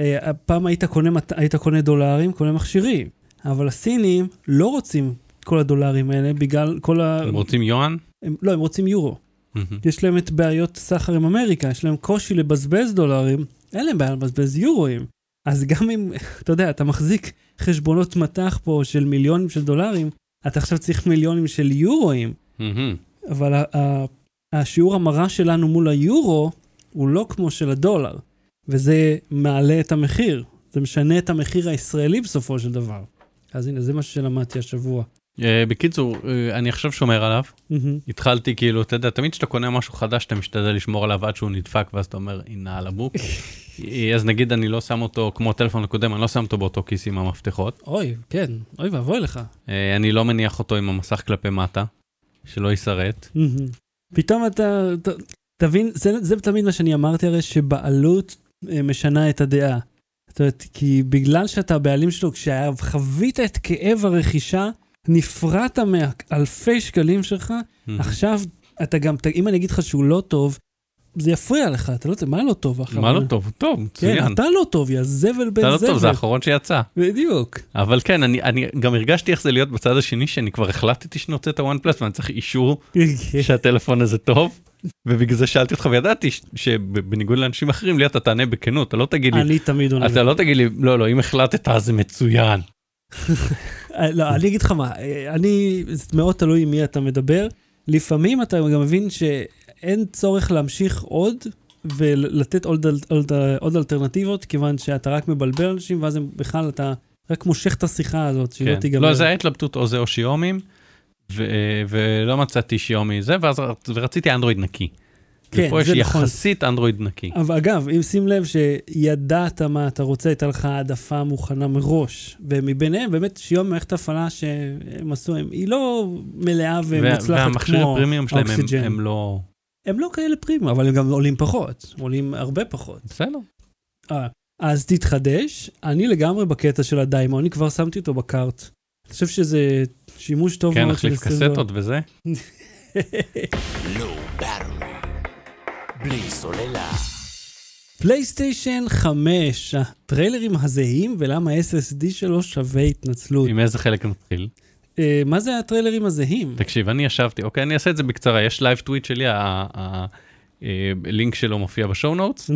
אה, פעם היית קונה, היית קונה דולרים, קונה מכשירים, אבל הסינים לא רוצים את כל הדולרים האלה בגלל כל ה... הם רוצים יואן? הם, לא, הם רוצים יורו. מהמם. יש להם את בעיות סחר עם אמריקה, יש להם קושי לבזבז דולרים, אין להם בעיה לבזבז יורואים. אז גם אם, [laughs] אתה יודע, אתה מחזיק חשבונות מטח פה של מיליונים של דולרים, אתה עכשיו צריך מיליונים של יורואים. מהמם. אבל השיעור המרה שלנו מול היורו הוא לא כמו של הדולר, וזה מעלה את המחיר. זה משנה את המחיר הישראלי בסופו של דבר. אז הנה, זה מה שלמדתי השבוע. אה, בקיצור, אה, אני עכשיו שומר עליו. התחלתי כאילו, אתה יודע, תמיד כשאתה קונה משהו חדש, אתה משתדל לשמור עליו עד שהוא נדפק, ואז אתה אומר, הנה על הבוק. [laughs] אז נגיד אני לא שם אותו, כמו הטלפון הקודם, אני לא שם אותו באותו כיס עם המפתחות. אוי, כן, אוי ואבוי לך. אה, אני לא מניח אותו עם המסך כלפי מטה, שלא יישרט. פתאום אתה, תבין, זה, תמיד מה שאני אמרתי הרי, שבעלות משנה את הדעה. זאת אומרת, כי בגלל שאתה הבעלים שלו, כשחווית את כאב הרכישה, נפרעת מאלפי שקלים שלך, עכשיו אתה גם, אם אני אגיד לך שהוא לא טוב, זה יפריע לך, אתה לא יודע, מה לא טוב אחר מה לא טוב? טוב, כן, מצוין. אתה לא טוב, יא זבל בן אתה לא זבל. טוב, זה האחרון שיצא. בדיוק. אבל כן, אני, אני גם הרגשתי איך זה להיות בצד השני, שאני כבר החלטתי שאני רוצה את הוואן פלאס ואני צריך אישור שהטלפון הזה טוב, ובגלל זה שאלתי אותך וידעתי ש- שבניגוד לאנשים אחרים, לי אתה תענה בכנות, אתה לא תגיד לי, אני תמיד עונה. אתה לא תגיד לי, לא, לא, אם החלטת אז זה מצוין. [laughs] לא, אני אגיד לך מה, אני, זה מאוד תלוי עם מי אתה מדבר. לפעמים אתה גם מבין שאין צורך להמשיך עוד ולתת עוד, עוד, עוד אלטרנטיבות, כיוון שאתה רק מבלבל אנשים, ואז הם, בכלל אתה רק מושך את השיחה הזאת, שהיא לא כן. תיגמר. לא, זה היה התלבטות או זה או שיומים, ו- ולא מצאתי שיומי זה, ואז ר- ורציתי אנדרואיד נקי. כן, ופה יש נכון. יחסית אנדרואיד נקי. אבל אגב, אם שים לב שידעת מה אתה רוצה, הייתה לך העדפה מוכנה מראש. ומביניהם, באמת, שיום מערכת הפעלה שהם עשו, הם- היא לא מלאה ומוצלחת כמו והמכשירי פרימיום שלהם הם-. הם לא... הם לא כאלה פרימיום, אבל הם גם עולים פחות, עולים הרבה פחות. בסדר. אה, אז תתחדש, אני לגמרי בקטע של הדיימו, אני כבר שמתי אותו בקארט. אני חושב שזה שימוש טוב כן, מאוד של נחליף 20 דולר. קסטות וזה. בלי סוללה. פלייסטיישן 5, הטריילרים הזהים ולמה ה-SSD שלו שווה התנצלות. עם איזה חלק נתחיל? אה, מה זה הטריילרים הזהים? תקשיב, אני ישבתי, אוקיי, אני אעשה את זה בקצרה, יש live tweet שלי, הלינק שלו מופיע ב show notes.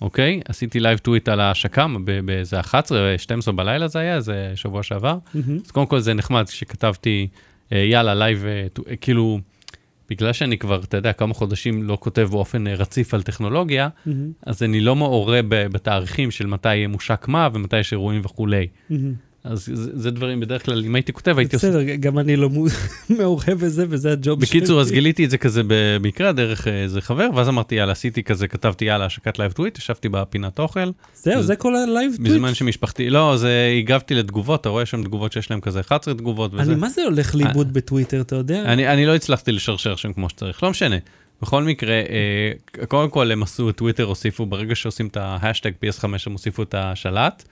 אוקיי? עשיתי live tweet על ההשקה ב- באיזה 11, 12 בלילה זה היה, זה שבוע שעבר. מהמם. אז קודם כל זה נחמד שכתבתי, אה, יאללה, live, אה, אה, כאילו, בגלל שאני כבר, אתה יודע, כמה חודשים לא כותב באופן אה, רציף על טכנולוגיה, מהמם. אז אני לא מעורה בתאריכים של מתי מושק מה ומתי יש אירועים וכולי. מהמם. אז זה, זה דברים, בדרך כלל, אם הייתי כותב, הייתי עושה... בסדר, גם אני לא [laughs] מעורה בזה, וזה הג'וב שלי. בקיצור, אז גיליתי את זה כזה במקרה דרך אה, איזה חבר, ואז אמרתי, יאללה, עשיתי כזה, כתבתי, יאללה, השקת live tweet, ישבתי בפינת אוכל, זהו, זה כל ה live tweet. בזמן שמשפחתי, לא, זה, הגבתי לתגובות, אתה רואה שם תגובות שיש להם כזה 11 תגובות וזה. אני, מה זה הולך לאיבוד בטוויטר, אתה יודע? אני, אני לא הצלחתי לשרשר שם כמו שצריך, לא משנה. בכל מקרה, אה, קודם כל הם עשו, טוויטר הוסיפו, ברגע שעושים את ההאשטאג PS5 הם הוסיפו את השלט,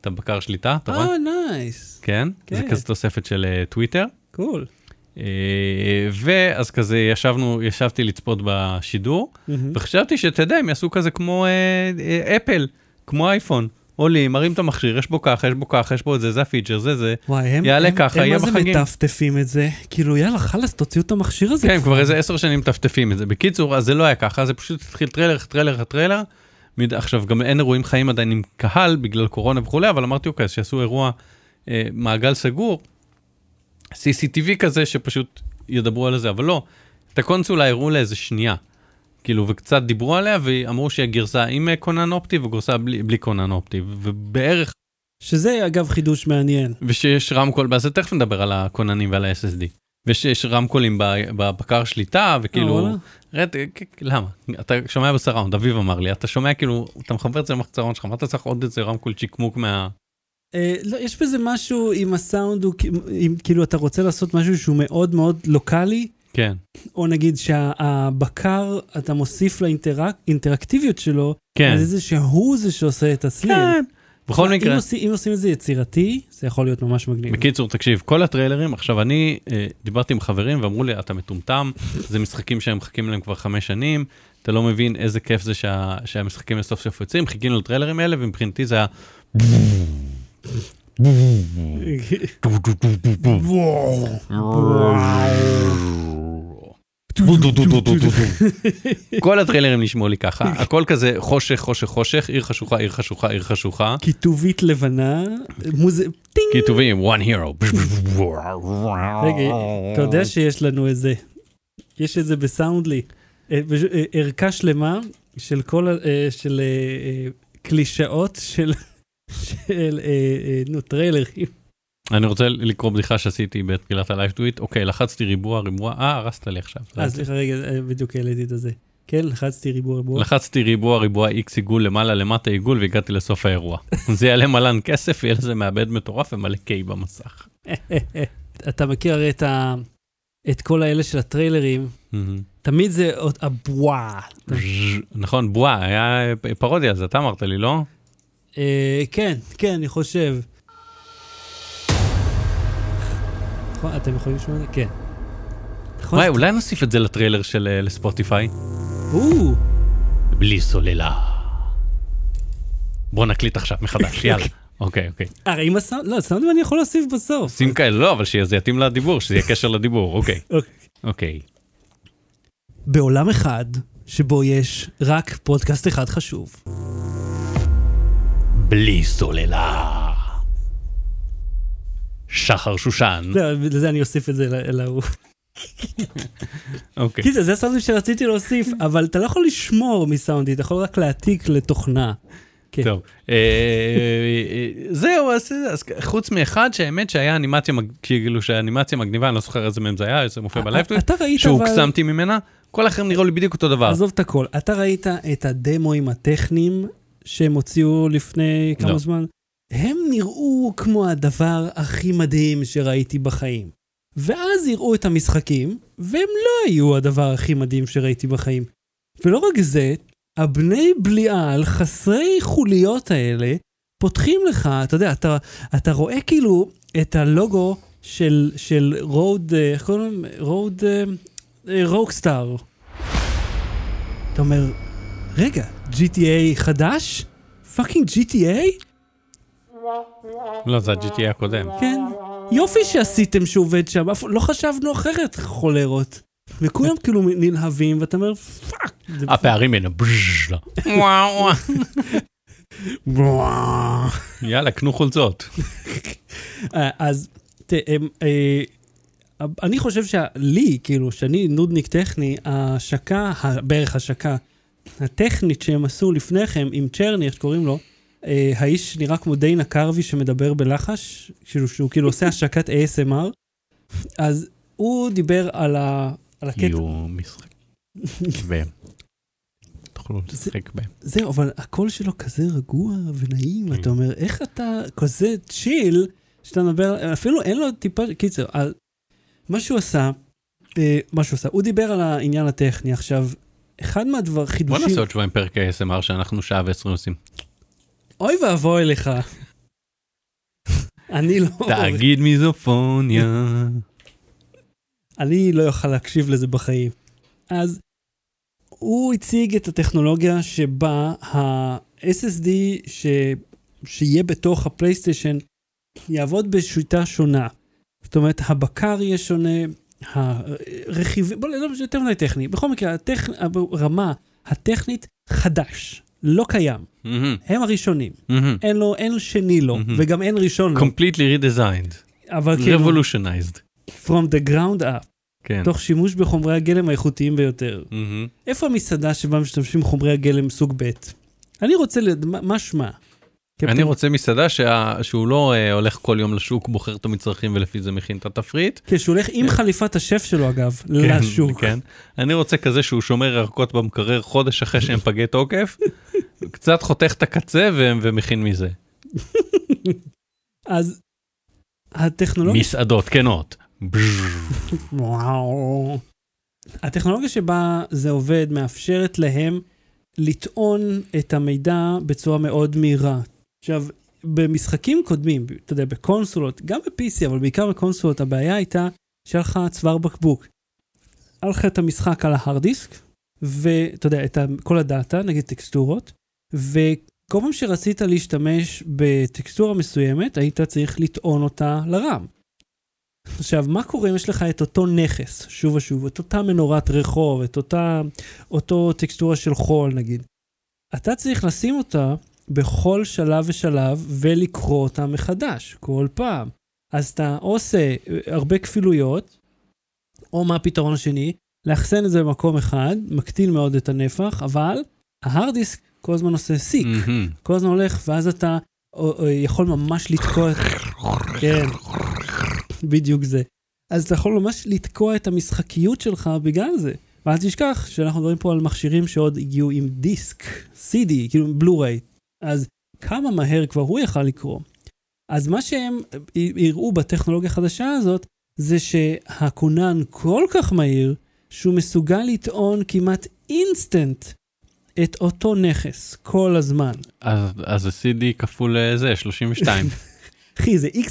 את הבקר שליטה, אתה רואה? אה, nice. כן, זה כן. כזה תוספת של אה, טוויטר. cool. אה, ואז כזה ישבנו, ישבתי לצפות בשידור. וחשבתי שאתה יודע, הם יעשו כזה כמו אה, אפל, כמו אייפון. עולים, מרים את המכשיר, יש בו ככה, יש בו ככה, יש בו את זה, זה הפיצ'ר, זה זה. וואי, הם, יעלה הם, ככה, הם מה זה. מטפטפים את זה? כאילו, יאללה, חלאס, תוציאו את המכשיר הזה. כן, כבר איזה עשר שנים מטפטפים את זה. בקיצור, אז זה לא היה ככה, זה פשוט התחיל טריילר, טריילר, טריילר. מד- עכשיו, גם אין אירועים חיים עדיין עם קהל בגלל קורונה וכולי, אבל אמרתי, אוקיי, אז שיעשו אירוע אה, מעגל סגור, CCTV כזה, שפשוט ידברו על זה, אבל לא. את הקונסולה הראו לאיזה שנייה. כאילו, וקצת דיברו עליה, ואמרו שיהיה גרסה עם אה, כונן אופטי וגרסה בלי, בלי כונן אופטי, ובערך, שזה, אגב, חידוש מעניין. ושיש רמקול, אז תכף נדבר על הכוננים ועל ה-SSD. ושיש רמקולים בבקר שליטה, וכאילו, אה. רד, למה? אתה שומע בסראונד, אביב אמר לי, אתה שומע כאילו, אתה מחבר את זה למחצרון שלך, מה אתה צריך עוד איזה רמקול צ'יקמוק מה... אה, לא, יש בזה משהו עם הסאונד, הוא, כאילו אתה רוצה לעשות משהו שהוא מאוד מאוד לוקאלי, כן, או נגיד שהבקר, אתה מוסיף לאינטראקטיביות שלו, כן, איזה שהוא זה שעושה את הצליל. כן. בכל אם מקרה, עושים, אם עושים את זה יצירתי, זה יכול להיות ממש מגניב. בקיצור, תקשיב, כל הטריילרים, עכשיו אני אה, דיברתי עם חברים ואמרו לי, אתה מטומטם, זה משחקים שהם מחכים להם כבר חמש שנים, אתה לא מבין איזה כיף זה שה, שהמשחקים סוף סוף יוצאים, חיכינו לטריילרים האלה, ומבחינתי זה היה... [laughs] [laughs] כל הטריילרים נשמעו לי ככה, הכל כזה חושך, חושך, חושך, עיר חשוכה, עיר חשוכה, עיר חשוכה. כיתובית לבנה, מוז... טינג! כיתובים, one hero. רגע, אתה יודע שיש לנו איזה, יש את זה ב Soundly, אה, אה, ערכה שלמה של כל, אה, של קלישאות של, [laughs] של, נו, טריילרים. אני רוצה לקרוא בדיחה שעשיתי בתחילת ה live tweet, אוקיי, לחצתי ריבוע, ריבוע, אה, הרסת לי עכשיו. אה, סליחה, רגע, אה, בדיוק העליתי את זה. כן, לחצתי ריבוע ריבוע. לחצתי ריבוע, ריבוע איקס עיגול למעלה, למטה עיגול, והגעתי לסוף האירוע. [laughs] זה יעלה מלן כסף, יהיה לזה מעבד מטורף ומלא קיי במסך. [laughs] אתה מכיר הרי את ה... את כל האלה של הטריילרים. תמיד זה הבועה. נכון, בועה, היה פרודיה, אז אתה אמרת לי, לא? אה, כן, כן, אני חושב. נכון, אתם יכולים לשמוע את זה? כן. נכון? וואי, אולי נוסיף את זה לטריילר של אה, לספוטיפיי? או, בלי סוללה. בוא נקליט עכשיו מחדש, יאללה. [laughs] אוקיי, אוקיי. הרי אם הסאונד, לא, סאונד אני יכול להוסיף בסוף. שים כאלה, לא, אבל שזה יתאים לדיבור, שזה יהיה קשר לדיבור, אוקיי. [laughs] אוקיי. אוקיי. בעולם אחד, שבו יש רק פודקאסט אחד חשוב. בלי סוללה. שחר שושן. זה- לזה אני אוסיף את זה להוא. אוקיי. קיצר, זה הסאונדים שרציתי להוסיף, אבל אתה לא יכול לשמור מסאונדים, אתה יכול רק להעתיק לתוכנה. כן. טוב, אה, זהו, אז חוץ מאחד שהאמת שהיה אנימציה, כאילו שהאנימציה מגניבה, אני לא זוכר איזה מהם זה היה, זה מופיע אבל... שהוקסמתי ממנה, כל האחרים נראו לי בדיוק אותו דבר. עזוב את הכל, אתה ראית את הדמוים הטכניים שהם הוציאו לפני כמה לא. זמן? הם נראו כמו הדבר הכי מדהים שראיתי בחיים. ואז יראו את המשחקים, והם לא היו הדבר הכי מדהים שראיתי בחיים. ולא רק זה, הבני בליעל חסרי חוליות האלה, פותחים לך, אתה יודע, אתה, אתה רואה כאילו את הלוגו של, של רוד, אה, איך קוראים להם? רוד, אה, רוקסטאר. אתה אומר, רגע, GTA חדש? fucking GTA? לא, זה ה-GTA הקודם. כן. יופי שעשיתם שהוא עובד שם, לא חשבנו אחרת, חולרות. וכולם [laughs] כאילו נלהבים, ואתה אומר, fuck. הפערים בין הבז' לא. וואו, וואו. יאללה, קנו חולצות. אה, אז אה, אני חושב שלי, כאילו, שאני נודניק טכני, ההשקה, בערך השקה הטכנית שהם עשו לפני כן עם צ'רני, איך שקוראים לו, אה, האיש נראה כמו דיינה קרבי שמדבר בלחש, כאילו שהוא כאילו עושה השקת ASMR, אז הוא דיבר על, ה, על הקטע, יהיו משחק. תוכלו לשחק בהם. זהו, אבל הקול שלו כזה רגוע ונעים, כן. אתה אומר, איך אתה כזה צ'יל, שאתה מדבר, אפילו אין לו טיפה, קיצר, על מה שהוא עשה, אה, מה שהוא עשה, הוא דיבר על העניין הטכני. עכשיו, אחד מהדבר, בוא חידושים, נעשה עוד שבועיים פרק ASMR שאנחנו שעה ועשרים עושים. אוי ואבוי לך. אני לא, תאגיד מיזופוניה. אני לא אוכל להקשיב לזה בחיים. אז הוא הציג את הטכנולוגיה שבה ה-SSD ש... שיהיה בתוך הפלייסטיישן יעבוד בשיטה שונה. זאת אומרת, הבקר יהיה שונה, הרכיבים, בוא, לא יותר מדי טכני. בכל מקרה, הטכ... הרמה הטכנית חדש, לא קיים. מהמם, הם הראשונים. מהמם. אין לו, אין שני לו, מהמם. וגם אין ראשון לו. completely redesigned. אבל כאילו, revolutionized. from the ground up. כן. תוך שימוש בחומרי הגלם האיכותיים ביותר. מהמם. איפה המסעדה שבה משתמשים חומרי הגלם סוג ב'? אני רוצה, לד... מה- מה שמה? אני קפטן- רוצה מסעדה שה- שהוא לא אה, הולך כל יום לשוק, בוחר את המצרכים ולפי זה מכין את התפריט. כן, שהוא הולך עם חליפת השף שלו אגב, כן, לשוק. כן. אני רוצה כזה שהוא שומר ירקות במקרר חודש אחרי שהם פגי תוקף, [laughs] קצת חותך את הקצה ו- ומכין מזה. [laughs] אז הטכנולוגיה... מסעדות כנות. [laughs] וואו. הטכנולוגיה שבה זה עובד מאפשרת להם לטעון את המידע בצורה מאוד מהירה. עכשיו, במשחקים קודמים, אתה יודע, בקונסולות, גם ב-PC, אבל בעיקר בקונסולות, הבעיה הייתה שהיה לך צוואר בקבוק. היה לך את המשחק על ההארד דיסק, ואתה יודע, את כל הדאטה, נגיד טקסטורות, וכל פעם שרצית להשתמש בטקסטורה מסוימת, היית צריך לטעון אותה לרם. עכשיו, מה קורה אם יש לך את אותו נכס, שוב ושוב, את אותה מנורת רחוב, את אותה, אותו טקסטורה של חול נגיד? אתה צריך לשים אותה בכל שלב ושלב ולקרוא אותה מחדש, כל פעם. אז אתה או עושה אה, הרבה כפילויות, או מה הפתרון השני? לאחסן את זה במקום אחד, מקטין מאוד את הנפח, אבל ההארד דיסק כל הזמן עושה סיק. מהמם. כל הזמן הולך, ואז אתה או, או, יכול ממש לתקוע את... כן. בדיוק זה. אז אתה יכול ממש לתקוע את המשחקיות שלך בגלל זה. ואל תשכח שאנחנו מדברים פה על מכשירים שעוד הגיעו עם דיסק, CD, כאילו בלו-ריי. אז כמה מהר כבר הוא יכל לקרוא. אז מה שהם הראו בטכנולוגיה החדשה הזאת, זה שהכונן כל כך מהיר, שהוא מסוגל לטעון כמעט אינסטנט את אותו נכס כל הזמן. אז, אז ה-CD כפול אה, זה, 32. [laughs] אחי, זה X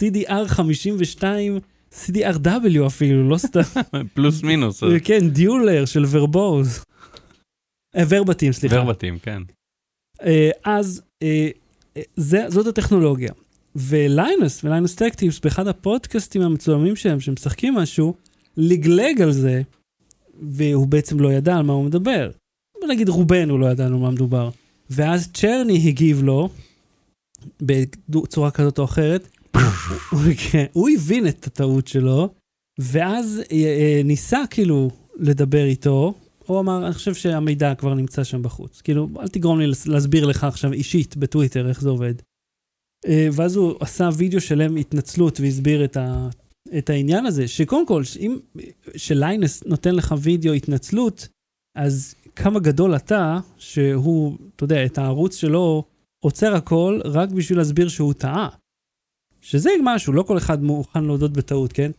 CDR 52, CDRW אפילו, לא סתם. [laughs] פלוס מינוס. כן, דיולר של ורבוז. אה, ורבטים, סליחה. ורבטים, כן. אה, אז אה, אה, זה, זאת הטכנולוגיה. וליינוס, וליינוס טקטיבס, באחד הפודקאסטים המצולמים שלהם, שמשחקים משהו, לגלג על זה, והוא בעצם לא ידע על מה הוא מדבר. בוא נגיד רובנו לא ידענו מה מדובר. ואז צ'רני הגיב לו, בצורה כזאת או אחרת, הוא הבין את הטעות שלו, ואז ניסה כאילו לדבר איתו, הוא אמר, אני חושב שהמידע כבר נמצא שם בחוץ. כאילו, אל תגרום לי להסביר לך עכשיו אישית בטוויטר איך זה עובד. אה, ואז הוא עשה וידאו שלם התנצלות והסביר את, ה, את העניין הזה, שקודם כל, אם שליינס נותן לך וידאו התנצלות, אז כמה גדול אתה, שהוא, אתה יודע, את הערוץ שלו עוצר הכל רק בשביל להסביר שהוא טעה. שזה משהו, לא כל אחד מוכן להודות בטעות, כן?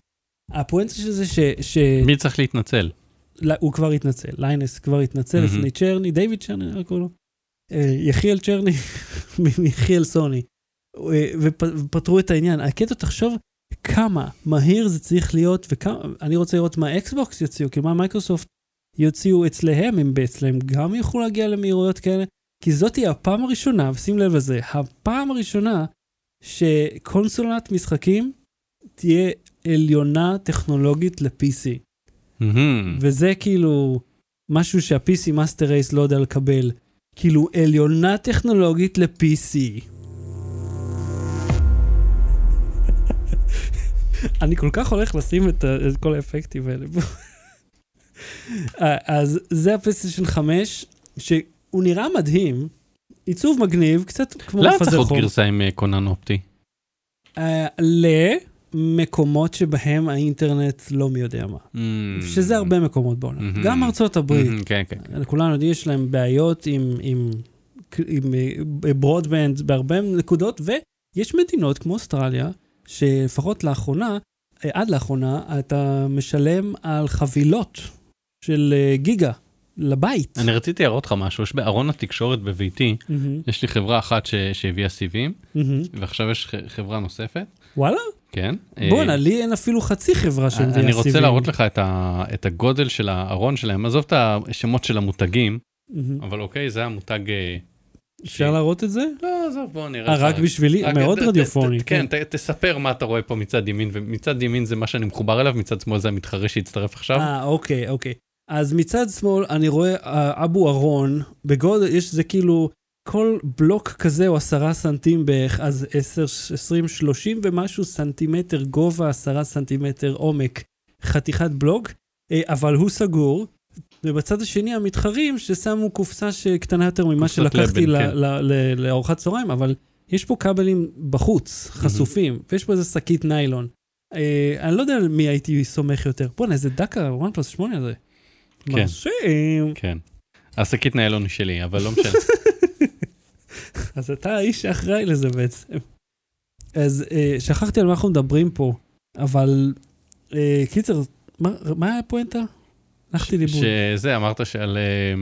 הפואנטה של זה ש... ש... מי צריך להתנצל? הוא כבר התנצל, ליינס כבר התנצל. לפני צ'רני, דיוויד צ'רני, איך קוראים לו? אה, יחיאל צ'רני, [laughs] מיחיאל סוני. אה, ופ- ופתרו את העניין. הקטע, תחשוב כמה מהיר זה צריך להיות, וכמה, אני רוצה לראות מה אקסבוקס יוציאו, כאילו מה מייקרוסופט יוציאו אצלהם, אם אצלהם גם יוכלו להגיע למהירויות כאלה, כי זאת תהיה הפעם הראשונה, ושים לב לזה, הפעם הראשונה שקונסולת משחקים תהיה עליונה טכנולוגית ל-PC. מהמם. וזה כאילו משהו שה-PC master race לא יודע לקבל. כאילו עליונה טכנולוגית ל-PC. [laughs] אני כל כך הולך לשים את, את כל האפקטים האלה. אה, אז זה הפלייסטיישן 5, שהוא נראה מדהים, עיצוב מגניב, קצת כמו למה מפזר צריך עוד חום. גרסה עם אה, כונן אופטי? אה, למקומות שבהם האינטרנט לא מי יודע מה. שזה הרבה מקומות בעולם. מהמם. גם ארצות הברית. מהמם, כן, כן. כולנו יודעים, יש להם בעיות עם, עם, עם, אה, ברודבנד בהרבה נקודות, ויש מדינות כמו אוסטרליה, שלפחות לאחרונה, אה, עד לאחרונה, אתה משלם על חבילות של אה, גיגה לבית. אני רציתי להראות לך משהו, יש בארון התקשורת בביתי, מהמם, יש לי חברה אחת ש- שהביאה סיבים, מהמם. ועכשיו יש ח- חברה נוספת, וואלה? כן. בואנה, אה, לי אין אפילו חצי חברה של אני רוצה להראות לך את ה- את הגודל של הארון שלהם, עזוב את השמות של המותגים, אבל אוקיי, זה המותג... אה, אפשר להראות את זה? לא, עזוב, בוא נראה. אה. רק בשבילי? מאוד רדיופוני. כן, ת- תספר מה אתה רואה פה מצד ימין, ומצד ימין זה מה שאני מחובר אליו, מצד שמאל זה המתחרה שהצטרף עכשיו. אה, אוקיי, אוקיי. אז מצד שמאל אני רואה אה, אבו ארון, בגודל, יש זה כאילו, כל בלוק כזה הוא עשרה סנטים בערך, אז עשר, עשרים, שלושים ומשהו סנטימטר גובה, עשרה סנטימטר עומק, חתיכת בלוק, אה, אבל הוא סגור. ובצד השני המתחרים ששמו קופסה שקטנה יותר ממה שלקחתי כן. לארוחת צהריים, אבל יש פה כבלים בחוץ, חשופים, ויש פה איזה שקית ניילון. אה, אני לא יודע על מי הייתי סומך יותר. בואנה, איזה דקה, OnePlus 8 הזה. כן. מרשים. כן. השקית ניילון שלי, אבל לא משנה. [laughs] [laughs] אז אתה האיש שאחראי לזה בעצם. אז אה, שכחתי על מה אנחנו מדברים פה, אבל אה, קיצר, מה מה היה הפואנטה? הלכתי לאיבוד. שזה, אמרת שעל... אה,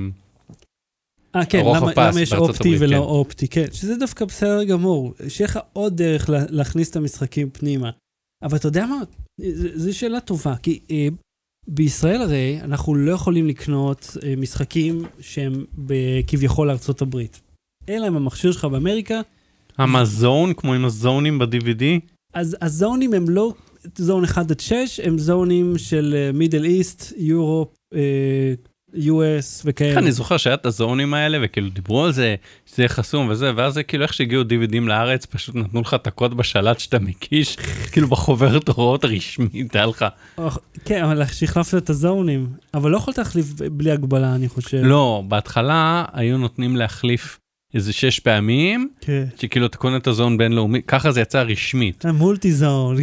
אה, כן, למה, למה יש אופטי הברית, ולא כן. אופטי, כן, שזה דווקא בסדר גמור, שיהיה לך עוד דרך לה, להכניס את המשחקים פנימה. אבל אתה יודע מה? זו שאלה טובה, כי אה, בישראל הרי אנחנו לא יכולים לקנות אה, משחקים שהם כביכול לארצות הברית. אלא אם המכשיר שלך באמריקה, המזון, כמו עם הזונים ב-DVD? אז הזונים הם לא זון 1 עד 6, הם זונים של מידל איסט, יורופ, US וכאלה. אני זוכר שהיה את הזונים האלה, וכאילו דיברו על זה, שזה חסום וזה, ואז זה כאילו איך שהגיעו DVDים לארץ, פשוט נתנו לך את הקוד בשלט שאתה מקיש, [laughs] כאילו בחוברת הוראות הרשמית, היה לך... כן, אבל שהחלפת את הזונים. אבל לא יכולת להחליף בלי הגבלה, אני חושב. לא, בהתחלה היו נותנים להחליף איזה שש פעמים, כן. שכאילו אתה קונה את הזון בינלאומי, ככה זה יצא רשמית. המולטי זון.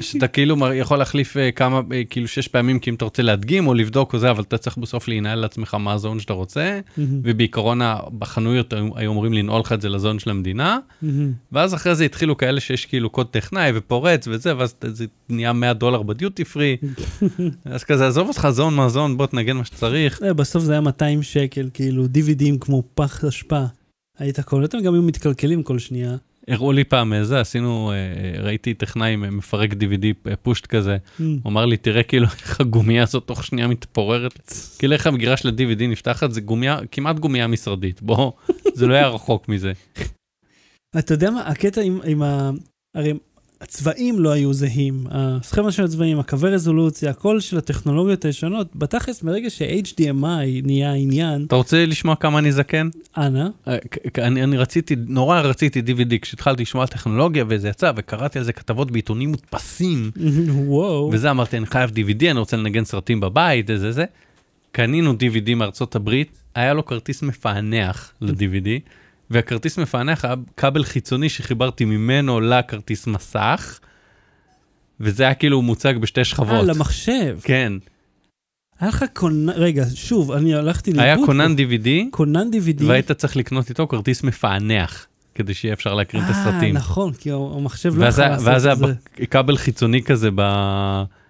שאתה כאילו יכול להחליף אה, כמה, אה, כאילו שש פעמים כי אם אתה רוצה להדגים או לבדוק או זה, אבל אתה צריך בסוף להנהל לעצמך מה הזון שאתה רוצה, ובעיקרון בחנויות היו אמורים לנעול לך את זה לזון של המדינה, ואז אחרי זה התחילו כאלה שיש כאילו קוד טכנאי ופורץ וזה, ואז זה נהיה 100 דולר בדיוטי פרי, אז כזה עזוב אותך זון מה זון, בוא תנגן מה שצריך. אה, בסוף זה היה 200 שקל, כאילו, דיווידים כמו פח אשפה. היית קולט, הם גם היו מתקלקלים כל שנייה. הראו לי פעם איזה, עשינו, אה, אה, ראיתי טכנאי מפרק DVD אה, פושט כזה, הוא אמר לי, תראה כאילו איך הגומייה הזאת תוך שנייה מתפוררת. [laughs] כאילו איך המגירה של ה-DVD נפתחת, זה גומייה, כמעט גומייה משרדית. בוא, זה לא היה רחוק מזה. [laughs] אתה יודע מה, הקטע עם, עם ה... הרי הצבעים לא היו זהים, הסכמה של הצבעים, הקווי רזולוציה, הכל של הטכנולוגיות הישנות, בתכלס מרגע ש-HDMI נהיה עניין, אתה רוצה לשמוע כמה אני זקן? אנא, אה, אני, אני רציתי, נורא רציתי DVD כשהתחלתי לשמוע על טכנולוגיה וזה יצא, וקראתי על זה כתבות בעיתונים מודפסים, [laughs] וואו, וזה אמרתי, אני חייב DVD, אני רוצה לנגן סרטים בבית, זה זה זה. קנינו DVD מארצות הברית, היה לו כרטיס מפענח ל-DVD, והכרטיס מפענח היה כבל חיצוני שחיברתי ממנו לכרטיס מסך, וזה היה כאילו מוצג בשתי אה, שכבות. למחשב. כן, היה לך קונן, רגע, שוב, אני הלכתי לאיבוד. היה פה. כונן DVD, קונן DVD. והיית צריך לקנות איתו כרטיס מפענח, כדי שיהיה אפשר להקרין את אה, הסרטים. נכון, כי המחשב לא ואז יכול היה- לעשות ואז היה את זה. ב- כבל חיצוני כזה,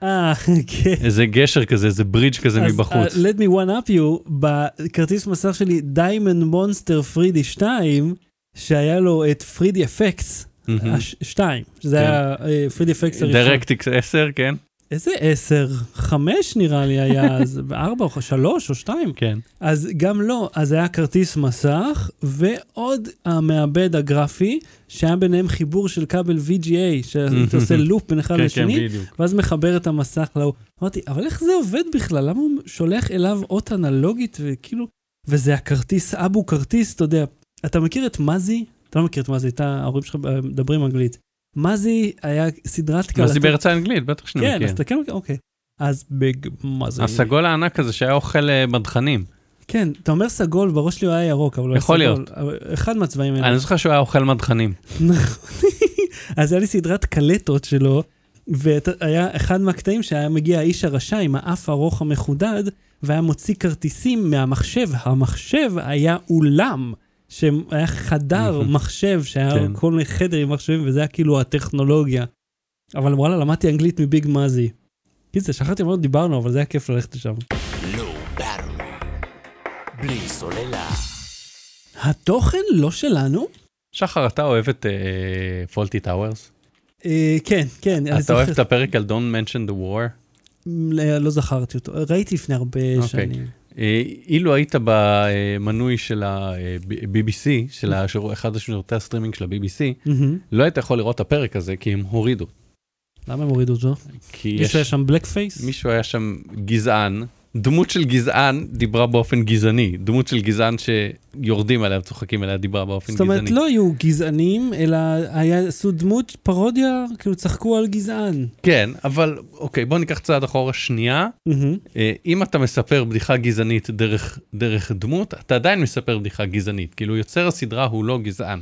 אה, כן. באיזה גשר כזה, איזה ברידג' כזה אז, מבחוץ. uh, let me one up you, בכרטיס מסך שלי, Diamond Monster 3D 2, שהיה לו את 3dfx מהמם. 2, שזה כן. היה אה, 3dfx הראשון. DirectX 10, כן? איזה 10? 5 נראה לי היה, [laughs] אז 4 או 3 או 2. כן. אז גם לא, אז היה כרטיס מסך, ועוד המעבד הגרפי, שהיה ביניהם חיבור של כבל VGA, שאתה עושה [laughs] loop בין אחד כן, כן, לשני. ואז מחבר את המסך להוא. אמרתי, אבל איך זה עובד בכלל? למה הוא שולח אליו אות אנלוגית וכאילו... וזה הכרטיס, אבו כרטיס, אתה יודע, אתה מכיר את מזי? אתה לא מכיר את מזי, אתה, ההורים שלך מדברים אנגלית. מזי היה סדרת מה זה בארץ האנגלית? בטח שאני כן, מכיר. אז אתה כן אוקיי. אז ביג מזי. הסגול הענק הזה שהיה אוכל אה, מדחנים. כן, אתה אומר סגול, בראש שלי הוא היה ירוק, אבל הוא היה יכול סגול. להיות. אבל אחד מהצבעים האלה. אני זוכר שהוא היה אוכל מדחנים. נכון. [laughs] אז היה לי סדרת קלטות שלו, והיה אחד מהקטעים שהיה מגיע האיש הרשע עם האף הארוך המחודד, והיה מוציא כרטיסים מהמחשב. המחשב היה אולם, שהיה חדר מחשב, שהיה כן. כל מיני חדר עם מחשבים, וזה היה כאילו הטכנולוגיה. אבל וואלה, למדתי אנגלית מביג מזי. קיצר, שכחתי מה עוד דיברנו, אבל זה היה כיף ללכת לשם. לא. בלי סוללה. התוכן לא שלנו? שחר, אתה אוהב את Fawlty Towers? אה, כן, כן. אתה אוהב את הפרק על Don't mention the war? לא לא זכרתי אותו, ראיתי לפני הרבה אוקיי. שנים. אה, אילו היית במנוי של ה-BBC, של השירו- אחד השירותי הסטרימינג של ה-BBC, מהמם. לא היית יכול לראות את הפרק הזה כי הם הורידו. למה הם הורידו אותו? כי יש... מישהו היה שם blackface? מישהו היה שם גזען, דמות של גזען דיברה באופן גזעני, דמות של גזען שיורדים עליה וצוחקים עליה דיברה באופן זאת אומרת, גזעני. לא היו גזענים, אלא היה- עשו דמות פרודיה, כאילו צחקו על גזען. כן, אבל אוקיי, בוא ניקח צעד אחורה שנייה. אה, אם אתה מספר בדיחה גזענית דרך, דרך דמות, אתה עדיין מספר בדיחה גזענית. כאילו יוצר הסדרה הוא לא גזען,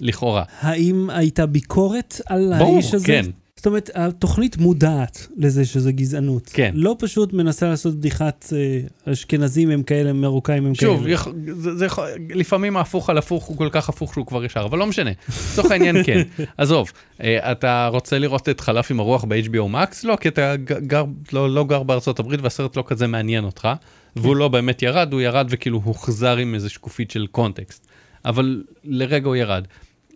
לכאורה. האם הייתה ביקורת על ברור, האיש הזה? כן. זאת אומרת, התוכנית מודעת לזה שזה גזענות. כן. לא פשוט מנסה לעשות בדיחת אה, אשכנזים הם כאלה, מרוקאים הם שוב, כאלה. יכ... זה, זה, לפעמים ההפוך על הפוך הוא כל כך הפוך שהוא כבר ישר, אבל לא משנה. לצורך העניין כן. [laughs] עזוב, אה, אתה רוצה לראות את חלף עם הרוח ב-HBO Max? לא, כי אתה גר, לא, לא גר בארצות הברית והסרט לא כזה מעניין אותך, והוא לא באמת ירד, הוא ירד וכאילו הוחזר עם איזה שקופית של קונטקסט. אבל לרגע הוא ירד.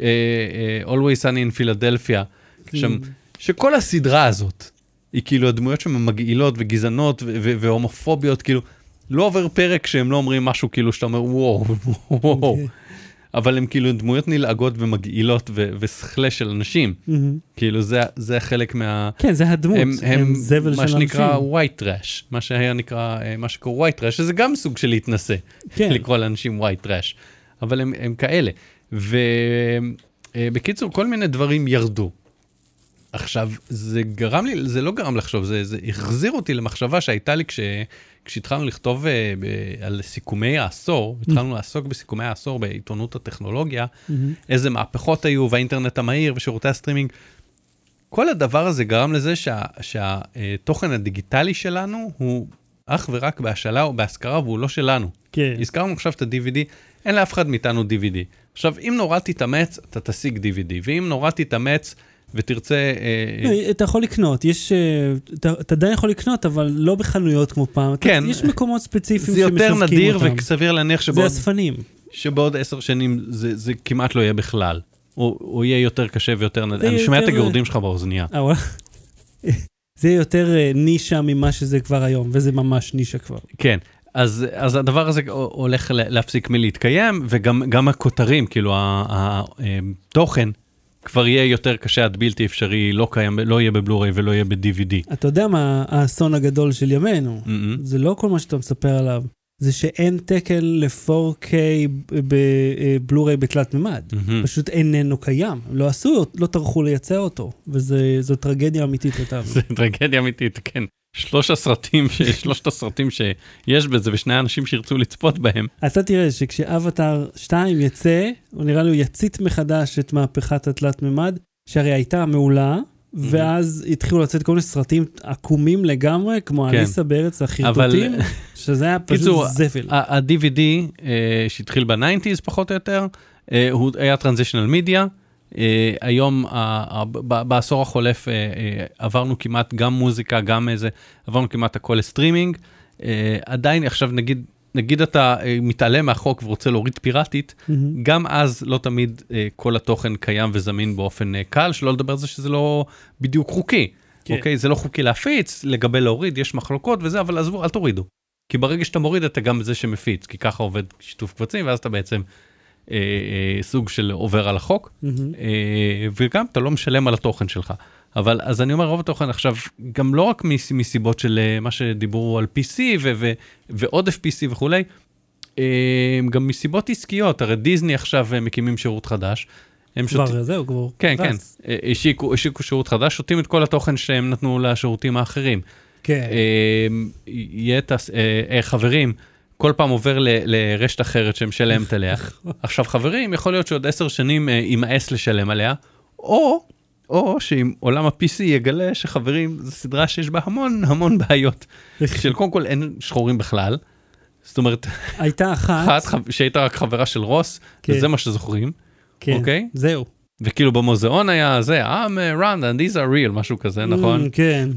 אה, אה, Always Sunny in Philadelphia, שם, שכל הסדרה הזאת, היא כאילו הדמויות שם מגעילות וגזענות והומופוביות, כאילו, לא עובר פרק שהם לא אומרים משהו כאילו שאתה אומר וואו, וואו, אוקיי. אבל הם כאילו דמויות נלעגות ומגעילות ו- ושכלה של אנשים. כאילו זה, זה חלק מה... כן, זה הדמות, הם, הם זבל של מה אנשים. שנקרא white trash, מה שהיה נקרא, אה, מה שקורא white trash, שזה גם סוג של להתנשא, כן. לקרוא לאנשים white trash, אבל הם, הם כאלה. ובקיצור, כל מיני דברים ירדו. עכשיו, זה גרם לי, זה לא גרם לחשוב, זה, זה החזיר אותי למחשבה שהייתה לי כש, כשהתחלנו לכתוב אה, ב, על סיכומי העשור, התחלנו לעסוק בסיכומי העשור בעיתונות הטכנולוגיה, איזה מהפכות היו, והאינטרנט המהיר ושירותי הסטרימינג. כל הדבר הזה גרם לזה שה, שהתוכן הדיגיטלי שלנו הוא אך ורק בהשאלה או בהשכרה והוא לא שלנו. כן. הזכרנו עכשיו את ה-DVD, אין לאף אחד מאיתנו DVD. עכשיו, אם נורא תתאמץ, אתה תשיג DVD, ואם נורא תתאמץ ותרצה... אה, לא, אתה יכול לקנות, יש... אה, אתה עדיין יכול לקנות, אבל לא בחנויות כמו פעם. כן. יש מקומות ספציפיים זה יותר שמשווקים נדיר אותם. וסביר להניח זה שבעוד, אספנים. שבעוד עשר שנים זה, זה כמעט לא יהיה בכלל. או, או יהיה יותר קשה ויותר נדיר. זה אני שומע את יותר- הגירודים שלך באוזנייה. אה. [laughs] זה יותר נישה ממה שזה כבר היום, וזה ממש נישה כבר. כן. אז, אז הדבר הזה הולך להפסיק מלהתקיים, וגם גם הכותרים, כאילו התוכן, כבר יהיה יותר קשה עד בלתי אפשרי, לא קיים, לא יהיה בבלוריי ולא יהיה ב-DVD. אתה יודע מה האסון הגדול של ימינו? Mm-mm. זה לא כל מה שאתה מספר עליו, זה שאין תקן ל-4K בבלוריי בתלת מימד. מהמם. פשוט איננו קיים. לא עשו, לא טרחו לייצר אותו, וזו טרגדיה אמיתית לטעמי. זה טרגדיה אמיתית, כן. שלוש הסרטים, ש... [laughs] שלושת הסרטים שיש בזה, ושני האנשים שירצו לצפות בהם. אתה תראה שכשאבטאר 2 יצא, הוא נראה לי הוא יצית מחדש את מהפכת התלת מימד, שהרי הייתה מעולה, ואז התחילו לצאת כל מיני סרטים עקומים לגמרי, כמו כן. אליסה בארץ החרטוטים, [laughs] שזה היה קיצור, פשוט זפל. ה-DVD אה, שהתחיל בניינטיז פחות או יותר, אה, הוא היה טרנזישנל מדיה. אה, היום, ה- ב- בעשור החולף, אה, אה, עברנו כמעט גם מוזיקה, גם איזה, עברנו כמעט הכל לסטרימינג. אה, עדיין, עכשיו נגיד, נגיד אתה מתעלם מהחוק ורוצה להוריד פיראטית, מהמם. גם אז לא תמיד אה, כל התוכן קיים וזמין באופן אה, קל, שלא לדבר על זה שזה לא בדיוק חוקי. כן. אוקיי, זה לא חוקי להפיץ, לגבי להוריד, יש מחלוקות וזה, אבל עזבו, אל תורידו. כי ברגע שאתה מוריד אתה גם זה שמפיץ, כי ככה עובד שיתוף קבצים, ואז אתה בעצם אה, אה, סוג של עובר על החוק, מהמם. אה, וגם אתה לא משלם על התוכן שלך. אבל אז אני אומר רוב התוכן עכשיו גם לא רק מס, מסיבות של אה, מה שדיברו על PC ו, ו, ועודף PC וכולי, אה, גם מסיבות עסקיות, הרי דיסני עכשיו אה, מקימים שירות חדש. הם כבר זהו, כבר כן, כן, רץ. אה, השיקו, השיקו שירות חדש, שותים את כל התוכן שהם נתנו לשירותים האחרים. כן. אה, יהיה את הס- אה, אה, חברים, כל פעם עובר ל- לרשת אחרת שמשלמת עליה. עכשיו חברים, יכול להיות שעוד עשר שנים יימאס לשלם עליה, או, או שאם עולם ה-PC יגלה שחברים, זו סדרה שיש בה המון המון בעיות, של קודם כל אין שחורים בכלל. זאת אומרת, הייתה אחת, שהייתה רק חברה של רוס, כן. וזה מה שזוכרים, כן, אוקיי? זהו. וכאילו במוזיאון היה זה, I'm uh, run and these are real, משהו כזה, נכון? Mm, כן.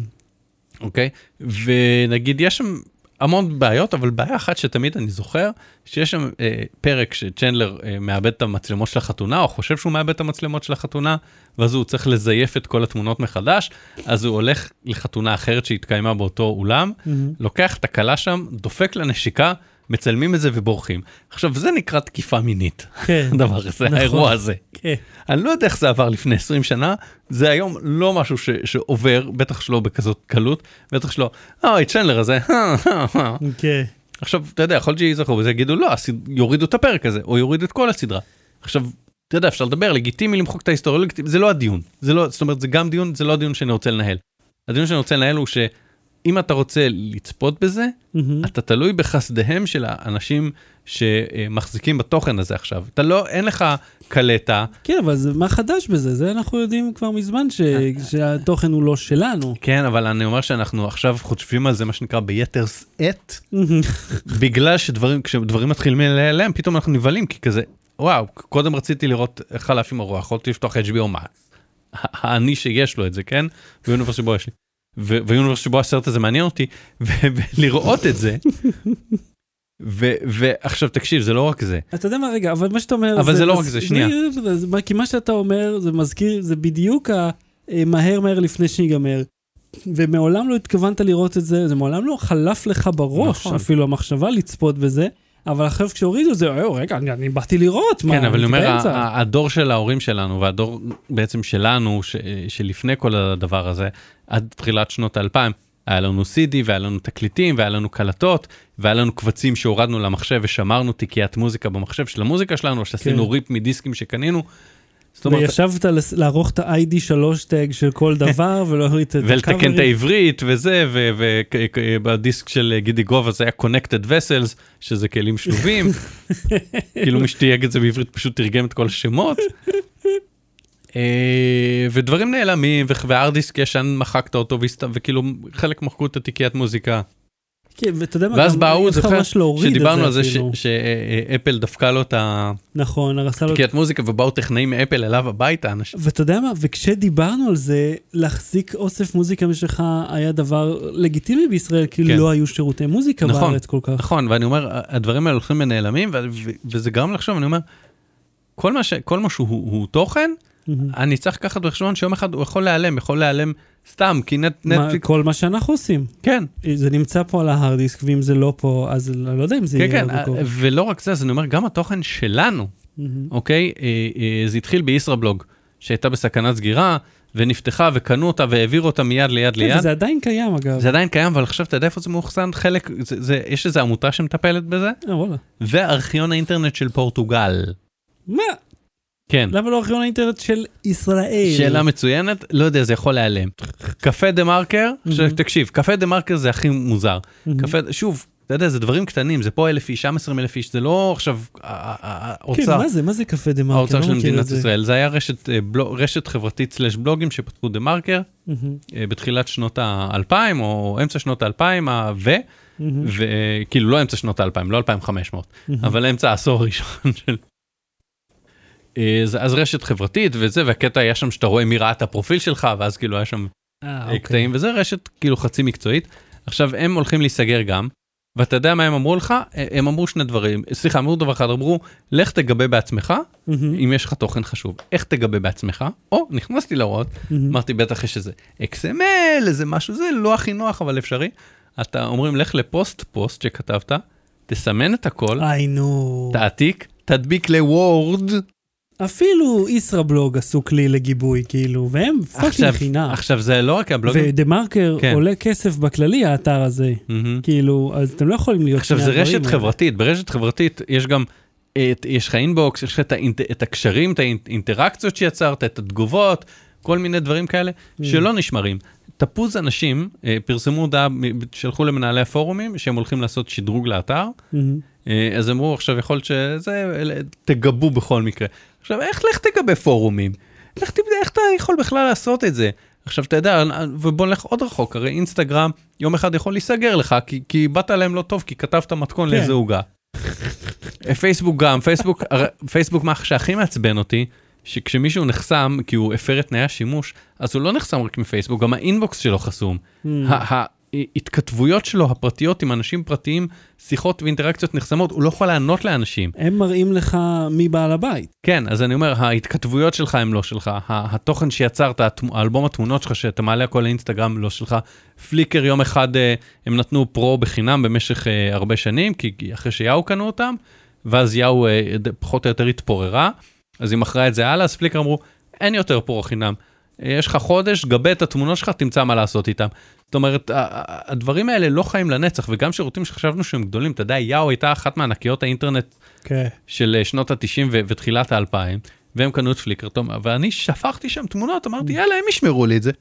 אוקיי? ונגיד יש שם המון בעיות, אבל בעיה אחת שתמיד אני זוכר, שיש שם אה, פרק שצ'נדלר אה, מאבד את המצלמות של החתונה, או חושב שהוא מאבד את המצלמות של החתונה, ואז הוא צריך לזייף את כל התמונות מחדש, אז הוא הולך לחתונה אחרת שהתקיימה באותו אולם, מהמם. לוקח את הכלה שם, דופק לה נשיקה, מצלמים את זה ובורחים. עכשיו, זה נקרא תקיפה מינית, [laughs] כן. הדבר הזה, נכון. האירוע הזה. כן. אני לא יודע איך זה עבר לפני 20 שנה, זה היום לא משהו ש, שעובר, בטח שלא בכזאת קלות, בטח שלא, אוי, צ'נדלר הזה, [laughs] כן. עכשיו, אתה יודע, יכול להיות שיזכרו בזה, יגידו, לא, יורידו את הפרק הזה, או יורידו את כל הסדרה. עכשיו, אתה יודע, אפשר לדבר, לגיטימי למחוק את ההיסטוריה, לא זה לא הדיון. זה לא, זאת אומרת, זה גם דיון, זה לא הדיון שאני רוצה לנהל. הדיון שאני רוצה לנהל הוא שאם אתה רוצה לצפות בזה, מהמם. אתה תלוי בחסדיהם של האנשים שמחזיקים בתוכן הזה עכשיו. אתה לא, אין לך קלטה, כן, אבל זה, מה חדש בזה? זה אנחנו יודעים כבר מזמן ש, שהתוכן הוא לא שלנו. כן, אבל אני אומר שאנחנו עכשיו חושבים על זה, מה שנקרא, ביתר שאת, בגלל שדברים, כשדברים מתחילים להיעלם, פתאום אנחנו נבהלים, כי כזה, וואו, קודם רציתי לראות חלף עם הרוח, יכולתי לפתוח HBO Max. האני שיש לו את זה, כן? ויוניברס שבו יש לי. ויוניברס שבו הסרט הזה מעניין אותי, ולראות את זה. ו- ועכשיו תקשיב, זה לא רק זה. אתה יודע מה, רגע, אבל מה שאתה אומר... אבל זה לא רק זה, שנייה. כי מה שאתה אומר, זה מזכיר, זה בדיוק ה... אה, מהר לפני שיגמר. ומעולם לא התכוונת לראות את זה, זה מעולם לא חלף לך בראש, נכון. אפילו המחשבה לצפות בזה, אבל עכשיו כשהורידו את זה, "אה, רגע, אני, אני באתי לראות, מה, כן, אבל אני אומר, באמצע?" ה- ה- הדור של ההורים שלנו והדור בעצם שלנו, ש- שלפני כל הדבר הזה, עד תחילת שנות האלפיים, היה לנו CD והיה לנו תקליטים והיה לנו קלטות והיה לנו קבצים שהורדנו למחשב ושמרנו תיקיית מוזיקה במחשב של המוזיקה שלנו, שעשינו כן. ריפ מדיסקים שקנינו. וישבת לערוך את ה-ID 3 טג של כל [laughs] דבר, ולהוריד את ולתקן את הקאברים. העברית וזה, ובדיסק של גידי גובה זה היה connected vessels, שזה כלים שלובים, [laughs] כאילו מי שתייג את זה בעברית פשוט תרגם את כל השמות. אה, ודברים נעלמים, והארדיסק ישן מחקת אותו, וכאילו חלק מחקו את התיקיית מוזיקה. כן, ואתה יודע מה, ואז באו, זוכר, שדיברנו על זה. שאפל דפקה לו את נכון, הרסה לו... התקיית מוזיקה, ובאו טכנאים מאפל אליו הביתה, אנשים. ואתה יודע מה, וכשדיברנו על זה, להחזיק אוסף מוזיקה משלך היה דבר לגיטימי בישראל, כי כן. לא היו שירותי מוזיקה נכון, בארץ כל כך. נכון, ואני אומר, הדברים האלה הולכים ונעלמים, וזה גרם לחשוב, אני אומר, כל מה, ש- כל מה שהוא הוא תוכן, מהמם. אני צריך לקחת בחשבון שיום אחד הוא יכול להיעלם, יכול להיעלם סתם, כי נט, מה- נטפליקס, כל מה שאנחנו עושים. כן, זה נמצא פה על ההארד דיסק, ואם זה לא פה, אז אני לא יודע אם זה כן, יהיה כן, בקרוב. ולא רק זה, אז אני אומר, גם התוכן שלנו, מהמם. אוקיי, אה, אה, זה התחיל בישראבלוג, שהייתה בסכנת סגירה, ונפתחה, וקנו אותה, והעבירו אותה מיד ליד כן, ליד. וזה עדיין קיים אגב. זה עדיין קיים, אבל עכשיו אתה יודע איפה זה מאוחסן? חלק, זה, זה, יש איזו עמותה שמטפלת בזה, אה, וואלה. וארכיון האינטרנט של פורטוגל. מה? כן. למה לא ארכיון האינטרנט של ישראל? שאלה מצוינת, לא יודע, זה יכול להיעלם. קפה דה מרקר. תקשיב, קפה דה מרקר זה הכי מוזר. קפה, שוב, אתה יודע, זה דברים קטנים, זה פה אלף איש, שם עשרים אלף איש, זה לא עכשיו ה- ה- ה- כן, האוצר, מה זה? מה זה קפה דה מרקר? האוצר לא של מדינת. ישראל. זה היה רשת, אה, רשת חברתית slash בלוגים שפתחו דה מרקר. אה, בתחילת שנות האלפיים, או אמצע שנות האלפיים, ו. וכאילו לא אמצע שנות האלפיים, לא 2500, מהמם. אבל אמצע העשור הראשון של... אה, אז- אז רשת חברתית וזה, והקטע היה שם שאתה רואה מי ראה את הפרופיל שלך, ואז כאילו היה שם אה, אה, אוקיי. קטעים, וזה רשת כאילו חצי מקצועית. עכשיו, הם הולכים להיסגר גם, ואתה יודע מה הם אמרו לך? אה, הם אמרו שני דברים, סליחה, אמרו דבר אחד, אמרו, לך תגבה בעצמך, מהמם. אם יש לך תוכן חשוב. איך תגבה בעצמך? או, נכנסתי להוראות, מהמם. אמרתי, בטח יש איזה XML, איזה משהו, זה לא הכי נוח, אבל אפשרי. אתה אומרים, לך לפוסט פוסט שכתבת, תסמן את הכל. תעתיק, תדביק לוורד. אפילו ישראבלוג עשו כלי לגיבוי, כאילו, והם fucking חינם. עכשיו זה לא רק הבלוגים, ודה מרקר כן. עולה כסף בכללי, האתר הזה. מהמם. כאילו, אז אתם לא יכולים להיות עכשיו זה רשת. חברתית, ברשת חברתית יש גם, את, יש לך אינבוקס, יש לך את, האינט, את הקשרים, את האינטראקציות שיצרת, את התגובות, כל מיני דברים כאלה Mm. שלא נשמרים. תפוז אנשים אה, פרסמו הודעה, שלחו למנהלי הפורומים שהם הולכים לעשות שדרוג לאתר, מהמם. אה, אז אמרו עכשיו יכול להיות שזה, תגבו בכל מקרה. עכשיו איך לך תגבה פורומים? איך, תבד- איך אתה יכול בכלל לעשות את זה? עכשיו אתה יודע, ובוא נלך עוד רחוק, הרי אינסטגרם יום אחד יכול להיסגר לך, כי, כי באת להם לא טוב, כי כתבת מתכון כן. לאיזה עוגה. פייסבוק גם, פייסבוק, פייסבוק מה שהכי מעצבן אותי, שכשמישהו נחסם כי הוא הפר את תנאי השימוש, אז הוא לא נחסם רק מפייסבוק, גם האינבוקס שלו חסום. מהמם. ה- ההתכתבויות שלו הפרטיות עם אנשים פרטיים, שיחות ואינטראקציות נחסמות, הוא לא יכול לענות לאנשים. הם מראים לך מי בעל הבית. כן, אז אני אומר, ההתכתבויות שלך הם לא שלך, התוכן שיצרת, האלבום התמונות שלך שאתה מעלה הכל לאינסטגרם לא שלך. פליקר יום אחד אה, הם נתנו פרו בחינם במשך אה, הרבה שנים, כי אחרי שיאו קנו אותם, ואז יאו אה, פחות או יותר התפוררה, אז היא מכרה את זה הלאה, אז פליקר אמרו, אין יותר פרו חינם. יש לך חודש, גבה את התמונות שלך, תמצא מה לעשות איתם. זאת אומרת, הדברים האלה לא חיים לנצח, וגם שירותים שחשבנו שהם גדולים, אתה יודע, יאו הייתה אחת מענקיות האינטרנט כן. של אה, שנות ה-90 ותחילת ה-2000, והם קנו את פליקר, ואני שפכתי שם תמונות, אמרתי, יאללה, הם ישמרו לי את זה.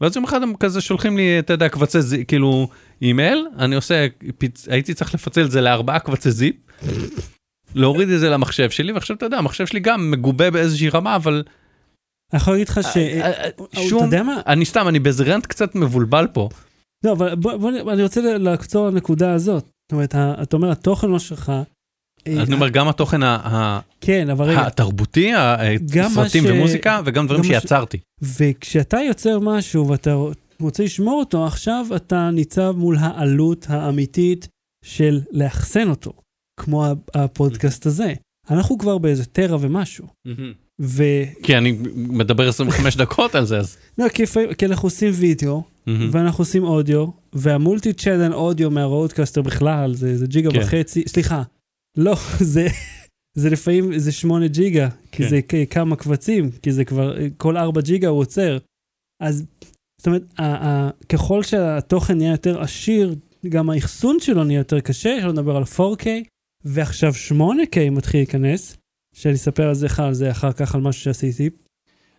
ואז יום אחד הם כזה שולחים לי, אתה יודע, קבצי זיפ, כאילו, אימייל, אני עושה, פיצ... הייתי צריך לפצל את זה לארבעה קבצי זיפ, להוריד את זה למחשב שלי, ועכשיו אתה יודע, המחשב שלי גם מגובה באיזושהי רמה, אבל אני יכול להגיד לך ש... אה, אה, אתה יודע מה? אני סתם, אני באיזה רנט קצת מבולבל פה. לא, אבל בוא, בוא, אני רוצה לעצור לנקודה הזאת. זאת אומרת, אתה אומר, התוכן לא שלך. אה, אני אומר, גם התוכן ה- כן, אבל רגע, התרבותי, ש- ומוזיקה, וגם דברים שיצרתי. וכשאתה יוצר משהו ואתה רוצה לשמור אותו, עכשיו אתה ניצב מול העלות האמיתית של לאחסן אותו, כמו הפודקאסט הזה. אנחנו כבר באיזה טרה ומשהו. ו... כי אני מדבר 25 דקות על זה, אז... לא, כי, כי אנחנו עושים וידאו, מהמם. ואנחנו עושים אודיו, והמולטי צ'אנל אודיו מהרודקאסטר בכלל, זה, זה ג'יגה כן. וחצי, סליחה, לא, [laughs] זה, זה לפעמים, זה שמונה ג'יגה, כי כן. זה כ- כמה קבצים, כי זה כבר, כל ארבע ג'יגה הוא עוצר. אז, זאת אומרת, ה- ה- ככל שהתוכן נהיה יותר עשיר, גם האחסון שלו נהיה יותר קשה, שלא נדבר על 4K, ועכשיו 8K מתחיל להיכנס, שאני אספר על זה לך, על זה אחר כך, על משהו שעשיתי.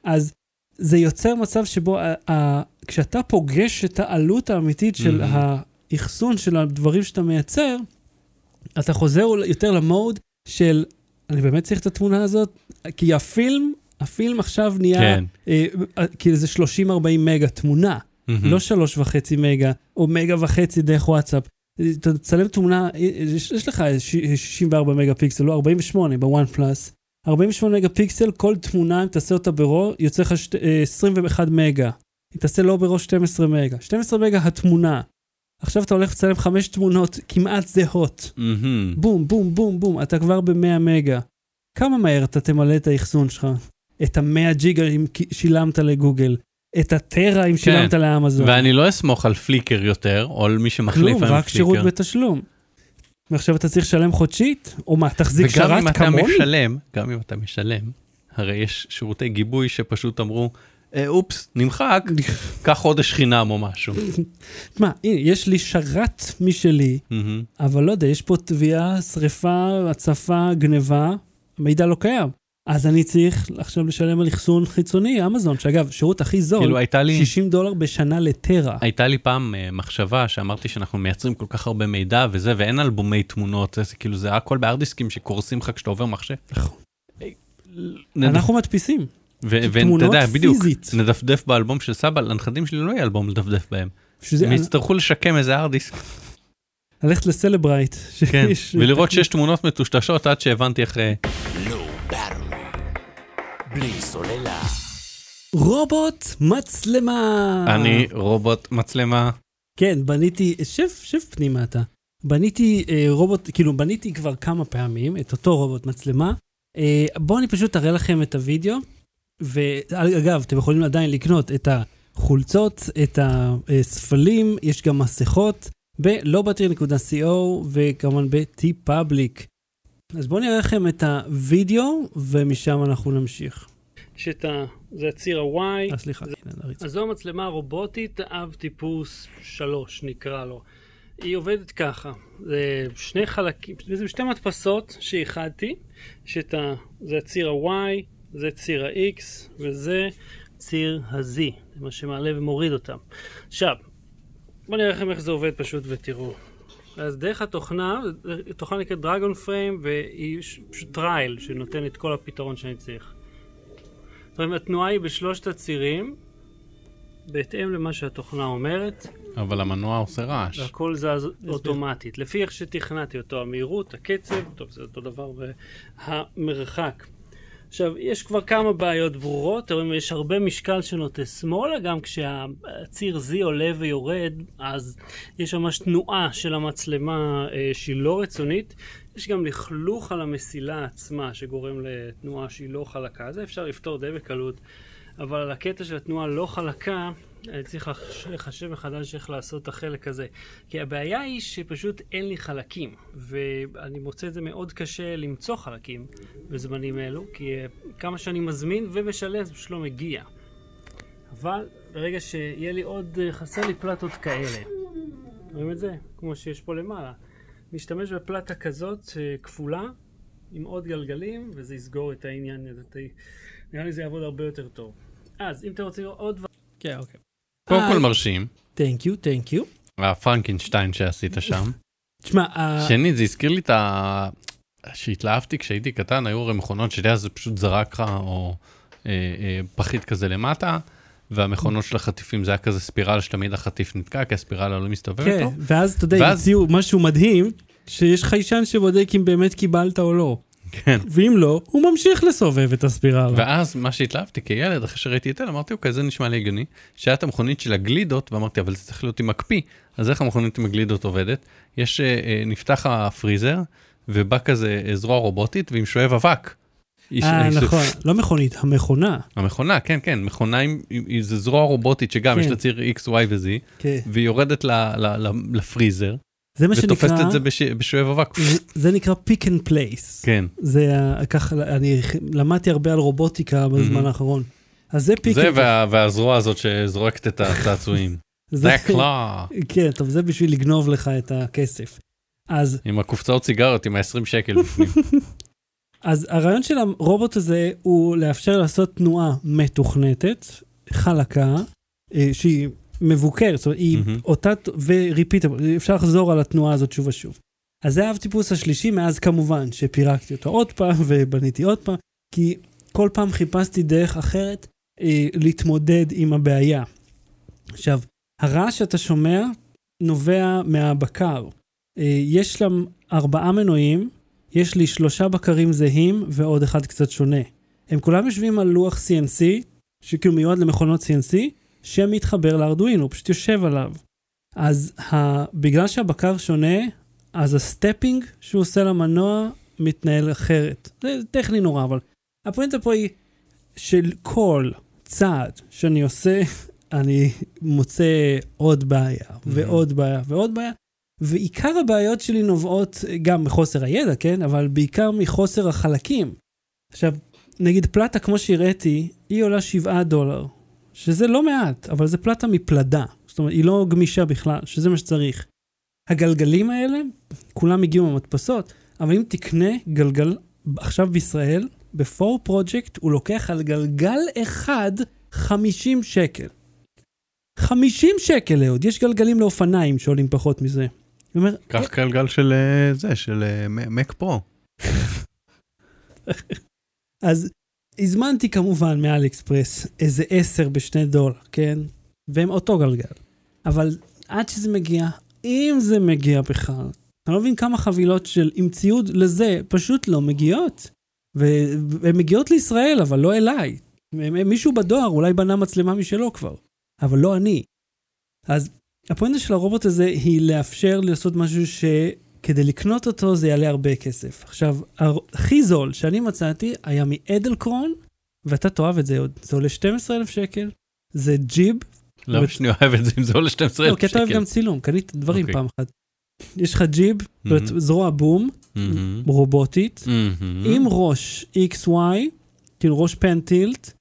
אז זה יוצר מצב שבו ה- ה- כשאתה פוגש את העלות האמיתית של Mhm. האחסון של הדברים שאתה מייצר, אתה חוזר יותר למוד של, אני באמת צריך את התמונה הזאת? כי הפילם, הפילם עכשיו נהיה, כן. אה, כאילו זה 30-40 מגה תמונה. מהמם. לא שלוש וחצי מגה, או מגה וחצי דרך וואטסאפ. אתה תצלם תמונה, יש, יש לך ש- 64 מגה פיקסל, לא 48 בוואן פלאס. 48 מגה פיקסל, כל תמונה, אם תעשה אותה ברו, יוצא לך שת- אה, 21 מגה. אם תעשה לא ברו, 12 מגה. 12 מגה התמונה. עכשיו אתה הולך לצלם חמש תמונות כמעט זהות. מהמם. בום, בום, בום, בום, אתה כבר ב-100 מגה. כמה מהר אתה תמלא את האחסון שלך? את ה-100 ג'יגה שילמת לגוגל. את הטרה אם שילמת לאמזון. ואני לא אסמוך על פליקר יותר, או על מי שמחליף כלום, היום רק שירות פליקר. בתשלום. ועכשיו אתה צריך לשלם חודשית? או מה, תחזיק וגם אם שרת אתה כמוני? משלם, גם אם אתה משלם, הרי יש שירותי גיבוי שפשוט אמרו, "אה, אופס, נמחק, [laughs] קח חודש חינם או משהו. [laughs] תשמע, הנה, יש לי שרת משלי. אבל לא יודע, יש פה תביעה, שריפה, הצפה, גניבה, המידע לא קיים. אז אני צריך עכשיו לשלם על אחסון חיצוני, אמזון, שאגב, שירות הכי זול, כאילו הייתה לי, 60 דולר בשנה לטרה. הייתה לי פעם אה, מחשבה שאמרתי שאנחנו מייצרים כל כך הרבה מידע וזה, ואין אלבומי תמונות, זה כאילו זה הכל בארדיסקים שקורסים לך כשאתה עובר מחשב. נכון. אנחנו מדפיסים. ו- ואתה תמונות יודע, בדיוק, פיזית. נדפדף באלבום של סבא, לנכדים שלי לא יהיה אלבום לדפדף בהם. הם יצטרכו לשקם איזה ארדיסק, ללכת לסלברייט. כן, ולראות שיש תמונות מטושטשות עד שהבנתי אחרי... בלי סוללה. רובוט מצלמה. אני רובוט מצלמה. כן, בניתי, שב, שב פנימה אתה. בניתי אה, רובוט, כאילו בניתי כבר כמה פעמים את אותו רובוט מצלמה. אה, בואו אני פשוט אראה לכם את הוידאו. ואגב, אתם יכולים עדיין לקנות את החולצות, את הספלים, יש גם מסכות ב-lowbattery.co וכמובן ב-t-public. אז בואו נראה לכם את הוידאו ומשם אנחנו נמשיך. יש את ה... זה הציר ה-Y. אה, סליחה, הנה, נריץ. לא אז זו המצלמה הרובוטית, אב טיפוס 3 נקרא לו. היא עובדת ככה, זה שני חלקים, זה שתי מדפסות שאיחדתי, יש את ה... זה הציר ה-Y, זה ציר ה-X וזה ציר ה-Z, זה מה שמעלה ומוריד אותם. עכשיו, בואו נראה לכם איך זה עובד פשוט ותראו. אז דרך התוכנה, התוכנה נקראת Dragonframe והיא פשוט trial שנותן את כל הפתרון שאני צריך. זאת אומרת, התנועה היא בשלושת הצירים, בהתאם למה שהתוכנה אומרת, אבל המנוע עושה רעש. והכל זז אוטומטית. לפי איך שתכנתי אותו, המהירות, הקצב, טוב, זה אותו דבר, והמרחק. עכשיו, יש כבר כמה בעיות ברורות, אבל יש הרבה משקל שנוטה שמאלה, גם כשהציר Z עולה ויורד, אז יש ממש תנועה של המצלמה אה, שהיא לא רצונית. יש גם לכלוך על המסילה עצמה, שגורם לתנועה שהיא לא חלקה. זה אפשר לפתור די בקלות, אבל על הקטע של התנועה לא חלקה, צריך לח- לחשב מחדש איך לעשות את החלק הזה. כי הבעיה היא שפשוט אין לי חלקים, ואני מוצא את זה מאוד קשה למצוא חלקים בזמנים אלו, כי אה, כמה שאני מזמין ומשלם זה פשוט לא מגיע. אבל ברגע שיהיה לי עוד, אה, חסר לי פלטות כאלה. רואים את זה? כמו שיש פה למעלה. נשתמש בפלטה כזאת אה, כפולה, עם עוד גלגלים, וזה יסגור את העניין. נראה לי זה יעבוד הרבה יותר טוב. אז אם אתם רוצים עוד. כן, אוקיי. קודם כל מרשים, תנק יו, תנק יו. הפרנקנשטיין שעשית שם. תשמע, שנית, זה הזכיר לי את ה... שהתלהבתי כשהייתי קטן, היו הרי מכונות שאתה יודע, זה פשוט זרק לך, או אה, אה, פחית כזה למטה, והמכונות של החטיפים זה היה כזה ספירל שתמיד החטיף נתקע, כי הספירלה לא מסתובבת כן. ואז אתה יודע, ואז- המציאו משהו מדהים, שיש חיישן שבודק אם באמת קיבלת או לא. כן. ואם לא, הוא ממשיך לסובב את הספירלה. ואז מה שהתלהבתי כילד, אחרי שראיתי את אלה, אמרתי, אוקיי, זה נשמע לי הגיוני. שהיה את המכונית של הגלידות, ואמרתי, אבל זה צריך להיות עם מקפיא. אז איך המכונית עם הגלידות עובדת? יש, אה, אה, נפתח הפריזר, ובא כזה זרוע רובוטית ועם שואב אבק. אה, נכון, לא מכונית, המכונה. המכונה, כן, כן, מכונה עם, עם, עם זה זרוע רובוטית שגם כן. יש לה ציר X, Y ו-Z, כן. והיא יורדת לפריזר, זה מה ותופסת שנקרא, את זה בש, בשואב אבק. זה- זה נקרא pick and place. כן, זה ככה, אני למדתי הרבה על רובוטיקה בזמן Mhm. האחרון. אז זה pick זה and וה, והזרוע הזאת שזורקת את הצעצועים. [laughs] זה הקלע. כן, טוב, זה בשביל לגנוב לך את הכסף. אז עם הקופסאות סיגריות, עם ה-20 שקל בפנים. [laughs] אז הרעיון של הרובוט הזה הוא לאפשר לעשות תנועה מתוכנתת, חלקה, אה, שהיא מבוקרת, זאת אומרת, היא מהמם. אותה, וריפיטבל, אפשר לחזור על התנועה הזאת שוב ושוב. אז זה האבטיפוס השלישי, מאז כמובן שפירקתי אותו עוד פעם [laughs] ובניתי עוד פעם, כי כל פעם חיפשתי דרך אחרת אה, להתמודד עם הבעיה. עכשיו, הרעש שאתה שומע נובע מהבקר. אה, יש לה ארבעה מנועים, יש לי שלושה בקרים זהים ועוד אחד קצת שונה. הם כולם יושבים על לוח CNC, שכאילו מיועד למכונות CNC, שמתחבר לארדואין, הוא פשוט יושב עליו. אז ה... בגלל שהבקר שונה, אז ה stepping שהוא עושה למנוע מתנהל אחרת. זה טכני נורא, אבל הפואנטה פה היא של כל צעד שאני עושה, [laughs] אני מוצא עוד בעיה, ועוד בעיה, ועוד בעיה. ועיקר הבעיות שלי נובעות גם מחוסר הידע, כן? אבל בעיקר מחוסר החלקים. עכשיו, נגיד פלטה כמו שהראיתי, היא עולה 7 דולר, שזה לא מעט, אבל זה פלטה מפלדה. זאת אומרת, היא לא גמישה בכלל, שזה מה שצריך. הגלגלים האלה, כולם הגיעו מהמדפסות, אבל אם תקנה גלגל עכשיו בישראל, בפור פרוג'קט הוא לוקח על גלגל אחד 50 שקל. 50 שקל, אהוד. יש גלגלים לאופניים שעולים פחות מזה. אומר, קח גלגל של אה, זה, של אה, מק פרו. [laughs] אז הזמנתי כמובן מאל אקספרס איזה 10 בשני דולר, כן? והם אותו גלגל. אבל עד שזה מגיע, אם זה מגיע בכלל, אני לא מבין כמה חבילות של עם ציוד לזה פשוט לא מגיעות. והן מגיעות לישראל, אבל לא אליי. מישהו בדואר אולי בנה מצלמה משלו כבר, אבל לא אני. אז הפואנטה של הרובוט הזה היא לאפשר לעשות משהו שכדי לקנות אותו זה יעלה הרבה כסף. עכשיו, הכי זול שאני מצאתי היה מאדלקרון, ואתה תאהב את זה עוד, זה עולה 12,000 שקל, זה ג'יב, למה אבל- שאני אוהב את זה אם זה עולה 12,000 לא, כי אתה אוהב שקל? גם צילום, קנית דברים אוקיי. פעם אחת. יש לך ג'יב, מהמם. זרוע בום, מהמם. רובוטית, מהמם. עם ראש XY, כאילו ראש פן טילט,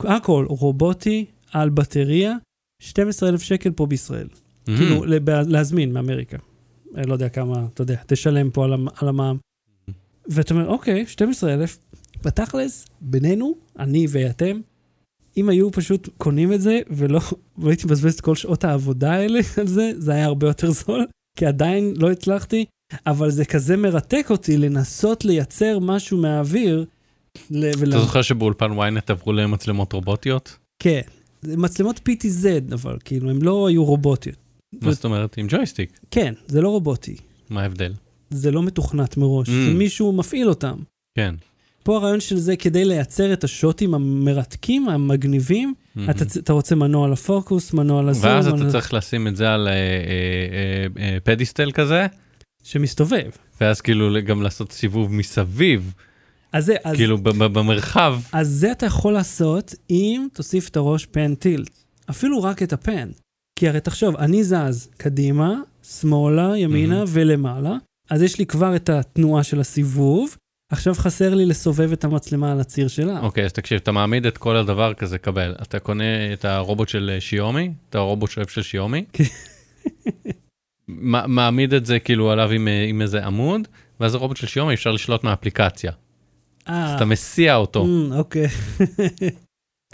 הכל רובוטי, על בטריה, 12,000 שקל פה בישראל. מהמם. כאילו, להזמין מאמריקה. אני לא יודע כמה, אתה יודע, תשלם פה על המ- על המע"מ. ואתה אומר, אוקיי, 12,000, בתכלס, בינינו, אני ואתם, אם היו פשוט קונים את זה ולא לא הייתי מבזבז את כל שעות העבודה האלה על זה, זה היה הרבה יותר זול, כי עדיין לא הצלחתי, אבל זה כזה מרתק אותי לנסות לייצר משהו מהאוויר. ול- אתה זוכר שבאולפן ynet עברו למצלמות רובוטיות? כן, מצלמות PTZ, אבל כאילו, הם לא היו רובוטיות. מה זאת אומרת? עם ג'ויסטיק. כן, זה לא רובוטי. מה ההבדל? זה לא מתוכנת מראש, Mm. זה מישהו מפעיל אותם. כן. פה הרעיון של זה כדי לייצר את השוטים המרתקים, המגניבים, אתה, צ- אתה רוצה מנוע לפוקוס, מנוע לזום, ואז אתה מנוע- צריך לשים את זה על אה, אה, אה, אה, פדיסטל כזה, שמסתובב. ואז כאילו גם לעשות סיבוב מסביב, אז זה, אז, כאילו במרחב. אז זה אתה יכול לעשות אם תוסיף את הראש פן טילט. אפילו רק את הפן. כי הרי תחשוב, אני זז קדימה, שמאלה, ימינה מהמם. ולמעלה, אז יש לי כבר את התנועה של הסיבוב, עכשיו חסר לי לסובב את המצלמה על הציר שלה. אוקיי, אז תקשיב, אתה מעמיד את כל הדבר כזה, קבל. אתה קונה את הרובוט של אה, שיומי, את הרובוט שואף של שיומי, [laughs] כן. מעמיד את זה כאילו עליו עם, אה, עם איזה עמוד, ואז הרובוט של שיומי אפשר לשלוט מהאפליקציה. אה, אז אתה מסיע אותו. Mm, אוקיי. [laughs]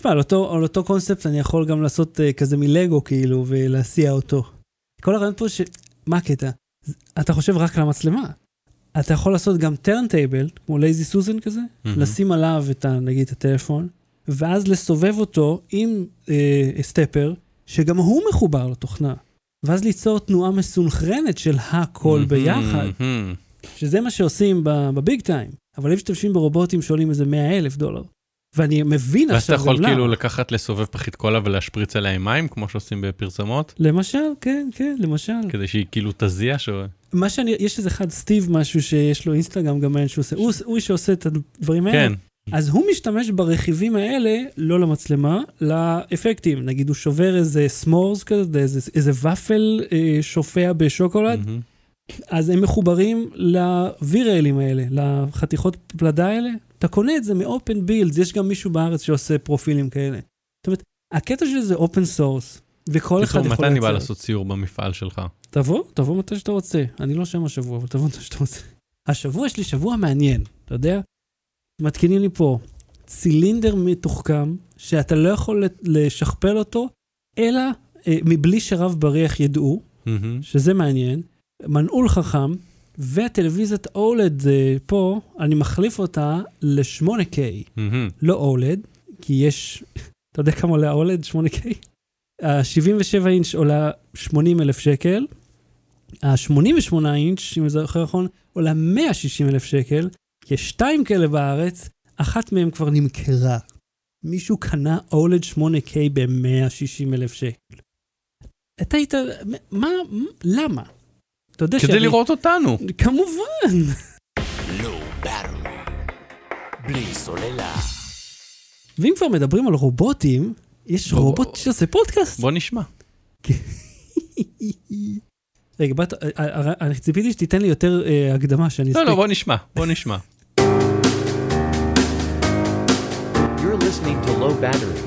תשמע, על אותו, על אותו קונספט אני יכול גם לעשות uh, כזה מלגו כאילו ולהסיע אותו. כל הרעיון פה ש... מה הקטע? אתה חושב רק על המצלמה. אתה יכול לעשות גם turntable, כמו lazy Susan כזה, מהמם. לשים עליו את ה... נגיד הטלפון, ואז לסובב אותו עם אה, stepper, שגם הוא מחובר לתוכנה. ואז ליצור תנועה מסונכרנת של הכל מהמם, ביחד. מהמם. שזה מה שעושים בביג טיים, אבל הם משתמשים ברובוטים שעולים איזה 100 אלף דולר. ואני מבין ואז אתה עכשיו יכול גם כאילו למה. לקחת, לסובב פחית קולה ולהשפריץ עליה עם מים, כמו שעושים בפרסומות, למשל, כן, כן, למשל. כדי שהיא כאילו תזיע, ש... מה שאני, יש איזה אחד, סטיב משהו שיש לו אינסטגרם גם מעניין שהוא עושה, הוא, הוא שעושה את הדברים האלה. כן. אז הוא משתמש ברכיבים האלה, לא למצלמה, לאפקטים. נגיד הוא שובר איזה סמורס כזה, איזה, איזה ופל אה, שופע בשוקולד, מהמם. אז הם מחוברים לווילים האלה, לחתיכות פלדה האלה. אתה קונה את זה מ OpenBuilds, יש גם מישהו בארץ שעושה פרופילים כאלה. זאת אומרת, הקטע של זה open source, וכל אחד יכול מתי אני בא לייצר. לעשות סיור במפעל שלך? תבוא, תבוא מתי שאתה רוצה. אני לא שם השבוע, אבל תבוא מתי שאתה רוצה. השבוע יש לי שבוע מעניין, אתה יודע? מתקינים לי פה צילינדר מתוחכם, שאתה לא יכול לשכפל אותו, אלא אה, מבלי שרב בריח ידעו, מהמם. שזה מעניין, מנעול חכם, והטלוויזיית אולד אה, פה, אני מחליף אותה ל-8K, מהמם. לא אולד, כי יש, [laughs] אתה יודע כמה עולה האולד 8K? ה-77 אינץ' עולה 80 אלף שקל, ה-88 אינץ', אם אני זוכר נכון, עולה 160 אלף שקל, יש שתיים כאלה בארץ, אחת מהן כבר נמכרה. מישהו קנה אולד 8K ב-160 אלף שקל. אתה היית, מה, למה? אתה יודע כדי לראות אותנו. כמובן. Battery. בלי סוללה. ואם כבר מדברים על רובוטים, יש בוא- רובוט שעושה פודקאסט. בוא נשמע. [laughs] רגע, באת, אה, אה, אני ציפיתי שתיתן לי יותר אה, הקדמה שאני לא, אספיק. לא, בוא נשמע, בוא נשמע. You're listening to Low Battery.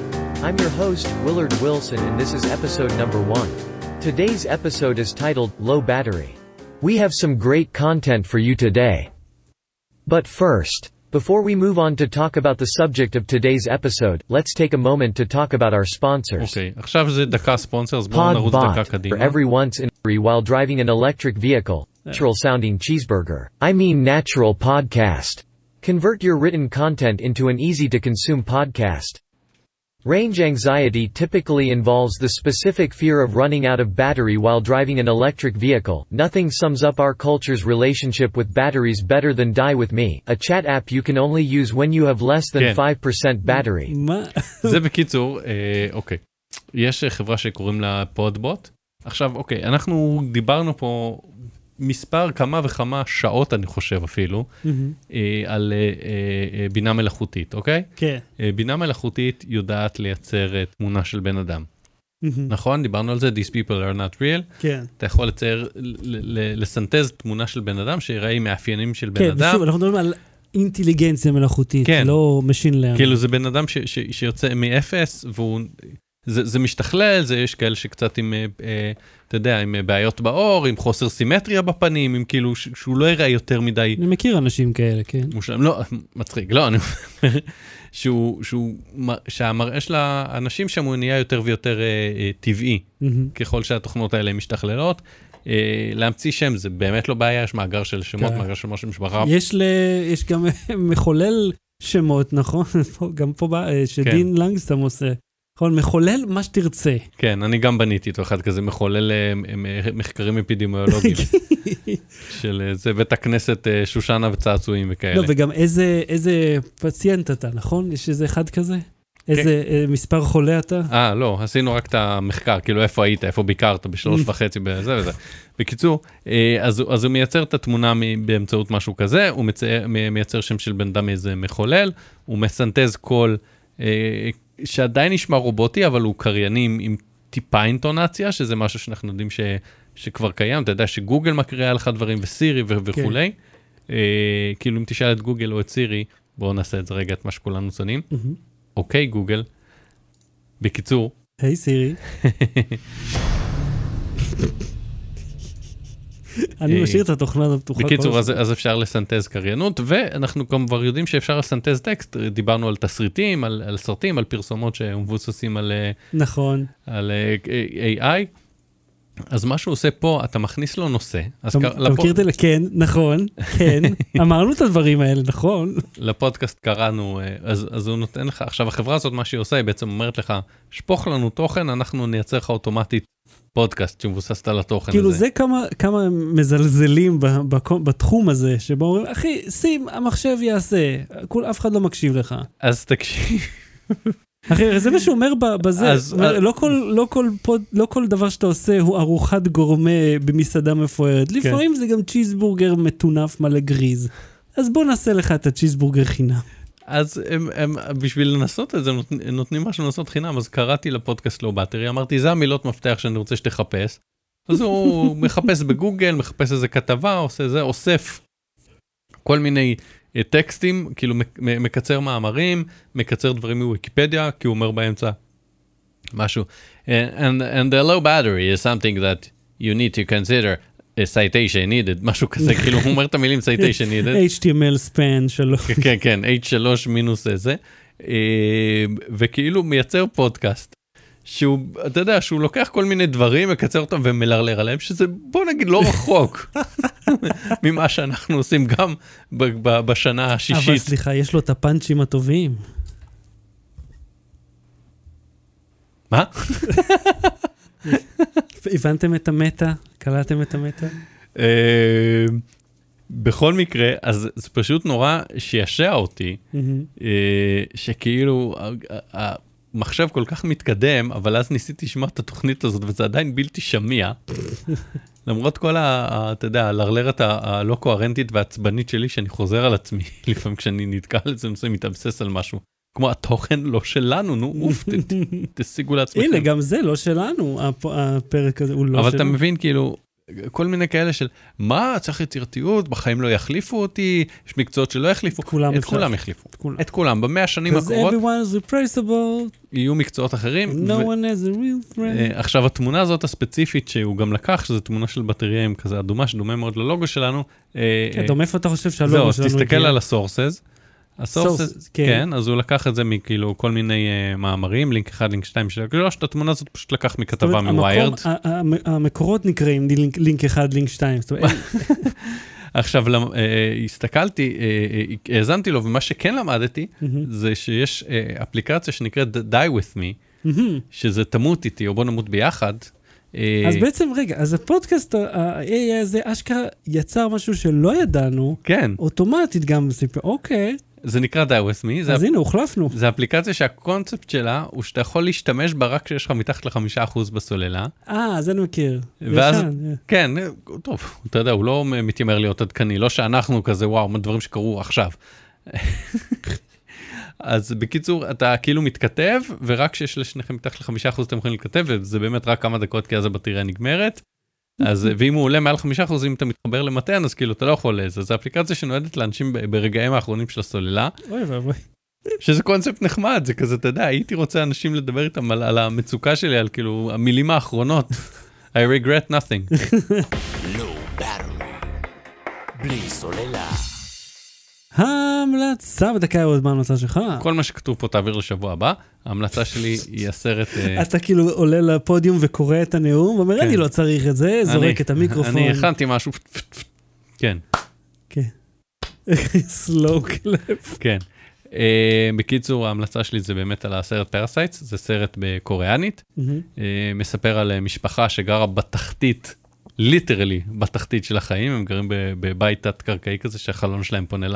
I'm your host, Willard Wilson, and this is episode number one. Today's episode is titled Low Battery. We have some great content for you today. But first, before we move on to talk about the subject of today's episode, let's take a moment to talk about our sponsors. אוקיי, עכשיו זה דקה ספונסר, אז בואו נרוץ דקה Podbot, for קדימה. every once in a while driving an electric vehicle. Natural sounding cheeseburger. I mean natural podcast. Convert your written content into an easy to consume podcast. Range anxiety typically involves the specific fear of running out of battery while driving an electric vehicle. Nothing sums up our culture's relationship with batteries better than Die With Me, a chat app you can only use when you have less than כן. 5% battery. מה? זה בקיצור, אה, אוקיי. יש אה, חברה שקוראים לה פודבוט. עכשיו, אוקיי, אנחנו דיברנו פה מספר כמה וכמה שעות, אני חושב אפילו. אה, על אה, אה, בינה מלאכותית, אוקיי? כן. בינה מלאכותית יודעת לייצר תמונה של בן אדם. מהמם. נכון? דיברנו על זה, These people are not real. כן. אתה יכול לצייר, ל- ל- לסנטז תמונה של בן אדם שיראה עם מאפיינים של בן כן, אדם. ושוב, אנחנו מדברים על אינטליגנציה מלאכותית, כן. לא Machine Learning. כאילו זה בן אדם ש, ש, שיוצא מאפס והוא זה, זה משתכלל זה יש כאלה שקצת עם אה, אה, אתה יודע עם אה, בעיות בעור עם חוסר סימטריה בפנים עם כאילו ש, שהוא לא יראה יותר מדי אני מכיר אנשים כאלה, כן. מושלם לא מצחיק לא אני אומר שהוא שהוא שהמראה של האנשים שם הוא נהיה יותר ויותר אה, אה, טבעי מהמם. ככל שהתוכנות האלה משתכללות. אה, להמציא שם זה באמת לא בעיה יש מאגר של שמות כן. מאגר של משה משפחה יש ל... יש גם [laughs] מחולל שמות, נכון? [laughs] גם פה, בא- כן. שדין לנגסטם עושה. נכון, מחולל מה שתרצה. כן אני גם בניתי איתו אחד כזה מחולל אה, מחקרים אפידמיולוגיים. [laughs] של אה, זה בית הכנסת אה, שושנה וצעצועים וכאלה. לא, וגם איזה, איזה פציינט אתה, נכון? יש איזה אחד כזה? איזה אה, מספר חולה אתה? אה, לא, עשינו רק את המחקר, כאילו איפה היית, איפה ביקרת, בשלוש וחצי, בזה וזה. בקיצור, אז, אז הוא מייצר את התמונה באמצעות משהו כזה, הוא מצייר, מייצר שם של בן אדם מאיזה מחולל, הוא מסנטז אה, שעדיין נשמע רובוטי, אבל הוא קרייני עם, עם טיפה אינטונציה, שזה משהו שאנחנו יודעים ש, שכבר קיים, אתה יודע שגוגל מקריאה לך דברים וסירי ו- וכולי. אה, כאילו אם תשאל את גוגל או את סירי, בואו נעשה את זה רגע, את מה שכולנו שונאים. מהמם. אוקיי גוגל. בקיצור, היי סירי. [laughs] אני אה, משאיר את התוכנה הזאת פתוחה. כל בקיצור, אז. אז אפשר לסנטז קריינות, ואנחנו גם כבר יודעים שאפשר לסנטז טקסט, דיברנו על תסריטים, על, על סרטים, על פרסומות שמבוססים על, אה, נכון. על אה, AI. אז מה שהוא עושה פה, אתה מכניס לו נושא, אז אתה מכיר את זה? כן, נכון, כן. [laughs] אמרנו את הדברים האלה, נכון? לפודקאסט קראנו, אז, אז הוא נותן לך, עכשיו החברה הזאת, מה שהיא עושה, היא בעצם אומרת לך, שפוך לנו תוכן, אנחנו נייצר לך אוטומטית פודקאסט שמבוססת על התוכן כאילו הזה. זה כמה, מזלזלים בתחום הזה, שבו אומרים, אחי, שים, המחשב יעשה, כול, אף אחד לא מקשיב לך. אז תקשיב, [laughs] אחי, זה מה שהוא אומר בזה, אז- אומר, אז- לא, כל, לא, כל פוד, לא כל דבר שאתה עושה הוא ארוחת גורמה במסעדה כן. מפוארת, לפעמים זה גם צ'יזבורגר מטונף מלא גריז. אז בוא נעשה לך את הצ'יזבורגר חינם. אז הם, הם בשביל לנסות את זה נות, נותנים משהו לנסות חינם אז קראתי לפודקאסט לא באטרי אמרתי זה המילות מפתח שאני רוצה שתחפש. אז הוא [laughs] מחפש בגוגל מחפש איזה כתבה עושה זה אוסף כל מיני אה, טקסטים כאילו מקצר מאמרים מקצר דברים מוויקיפדיה כי הוא אומר באמצע משהו and, and the low battery is something that you need to consider citation needed, משהו כזה, כאילו הוא אומר את המילים citation needed. HTML span שלו. כן, כן, H3 מינוס איזה, אה, וכאילו מייצר פודקאסט. שהוא, אתה יודע, שהוא לוקח כל מיני דברים, מקצר אותם ומלרלר עליהם, שזה בוא נגיד לא רחוק [laughs] ממה שאנחנו עושים גם בשנה אבל השישית. סליחה, יש לו את הפאנצ'ים הטובים. מה? [laughs] הבנתם את המטה? קלטתם את המטה? אה, בכל מקרה, אז זה פשוט נורא שישע אותי. אה, שכאילו המחשב כל כך מתקדם, אבל אז ניסיתי לשמוע את התוכנית הזאת וזה עדיין בלתי שמיע. [laughs] למרות כל ה... אתה יודע, הלרלרת הלא קוהרנטית והעצבנית שלי, שאני חוזר על עצמי, [laughs] לפעמים כשאני נתקע על איזה נושא, מתאבסס על משהו. כמו התוכן לא שלנו, נו [laughs] אוף, תשיגו לעצמכם. הנה, גם זה לא שלנו, הפ- הפרק הזה הוא לא אבל שלנו. אתה מבין, כאילו, כל מיני כאלה של, מה, צריך יצירתיות, בחיים לא יחליפו אותי, יש מקצועות שלא יחליפו, כולם את. כולם יחליפו. את כולם. במאה השנים הקרובות everyone is replaceable, יהיו מקצועות אחרים. no one has a real friend. אה, עכשיו התמונה הזאת הספציפית שהוא גם לקח, שזו תמונה של בטריה עם כזה אדומה שדומה מאוד ללוגו שלנו. אה, כן, מאיפה אתה חושב זהו, שהלוגו אז שלנו תסתכל הגיע? על הסורסס. Sources, כן. כן, אז הוא לקח את זה מכאילו כל מיני אה, מאמרים, לינק 1, לינק 2, שלוש, את התמונה הזאת פשוט לקח מכתבה מוויירד. המקורות נקראים לינק- 1, לינק 2. זאת אומרת, [laughs] עכשיו, אה, הסתכלתי, אה, אה, האזנתי לו, ומה שכן למדתי. זה שיש אפליקציה שנקראת Die With Me. שזה תמות איתי, או בוא נמות ביחד. אז בעצם, רגע, אז הפודקאסט ה-AI הזה אשכרה יצר משהו שלא ידענו, כן, אוטומטית גם אוקיי, זה נקרא Die With Me, אז הנה, הוחלפנו. זה אפליקציה שהקונספט שלה הוא שאתה יכול להשתמש בה רק כשיש לך מתחת לחמישה אחוז בסוללה. אה, אז אני מכיר. ואז, ישן, אה. כן, טוב, אתה יודע, הוא לא מתיימר להיות עדכני, לא שאנחנו כזה, וואו, דברים שקרו עכשיו. [laughs] אז בקיצור, אתה כאילו מתכתב, ורק כשיש לשניכם מתחת לחמישה אחוז אתם יכולים להתכתב, וזה באמת רק כמה דקות כי אז הבטריה נגמרת. אז ואם הוא עולה מעל חמישה אחוז, אם אתה מתחבר למתן, אז כאילו אתה לא יכול לזה. זו אפליקציה שנועדת לאנשים ברגעים האחרונים של הסוללה. אוי ואבוי. שזה קונספט נחמד, זה כזה, אתה יודע, הייתי רוצה אנשים לדבר איתם על, על המצוקה שלי, על כאילו המילים האחרונות. I regret nothing. [laughs] בלי סוללה. המלצה בדקה עוד מה ההמלצה שלך. כל מה שכתוב פה תעביר לשבוע הבא. ההמלצה שלי היא הסרט... אה, אתה כאילו עולה לפודיום וקורא את הנאום, ואומר, כן. אני לא צריך את זה, זורק את המיקרופון. אני הכנתי משהו, כן, כן. [laughs] Slow clap. כן. אה, בקיצור, ההמלצה שלי זה באמת על הסרט Parasite, זה סרט בקוריאנית, אה, מספר על משפחה שגרה בתחתית, literally בתחתית של החיים, הם גרים בבית תת-קרקעי כזה שהחלון שלהם פונה ל...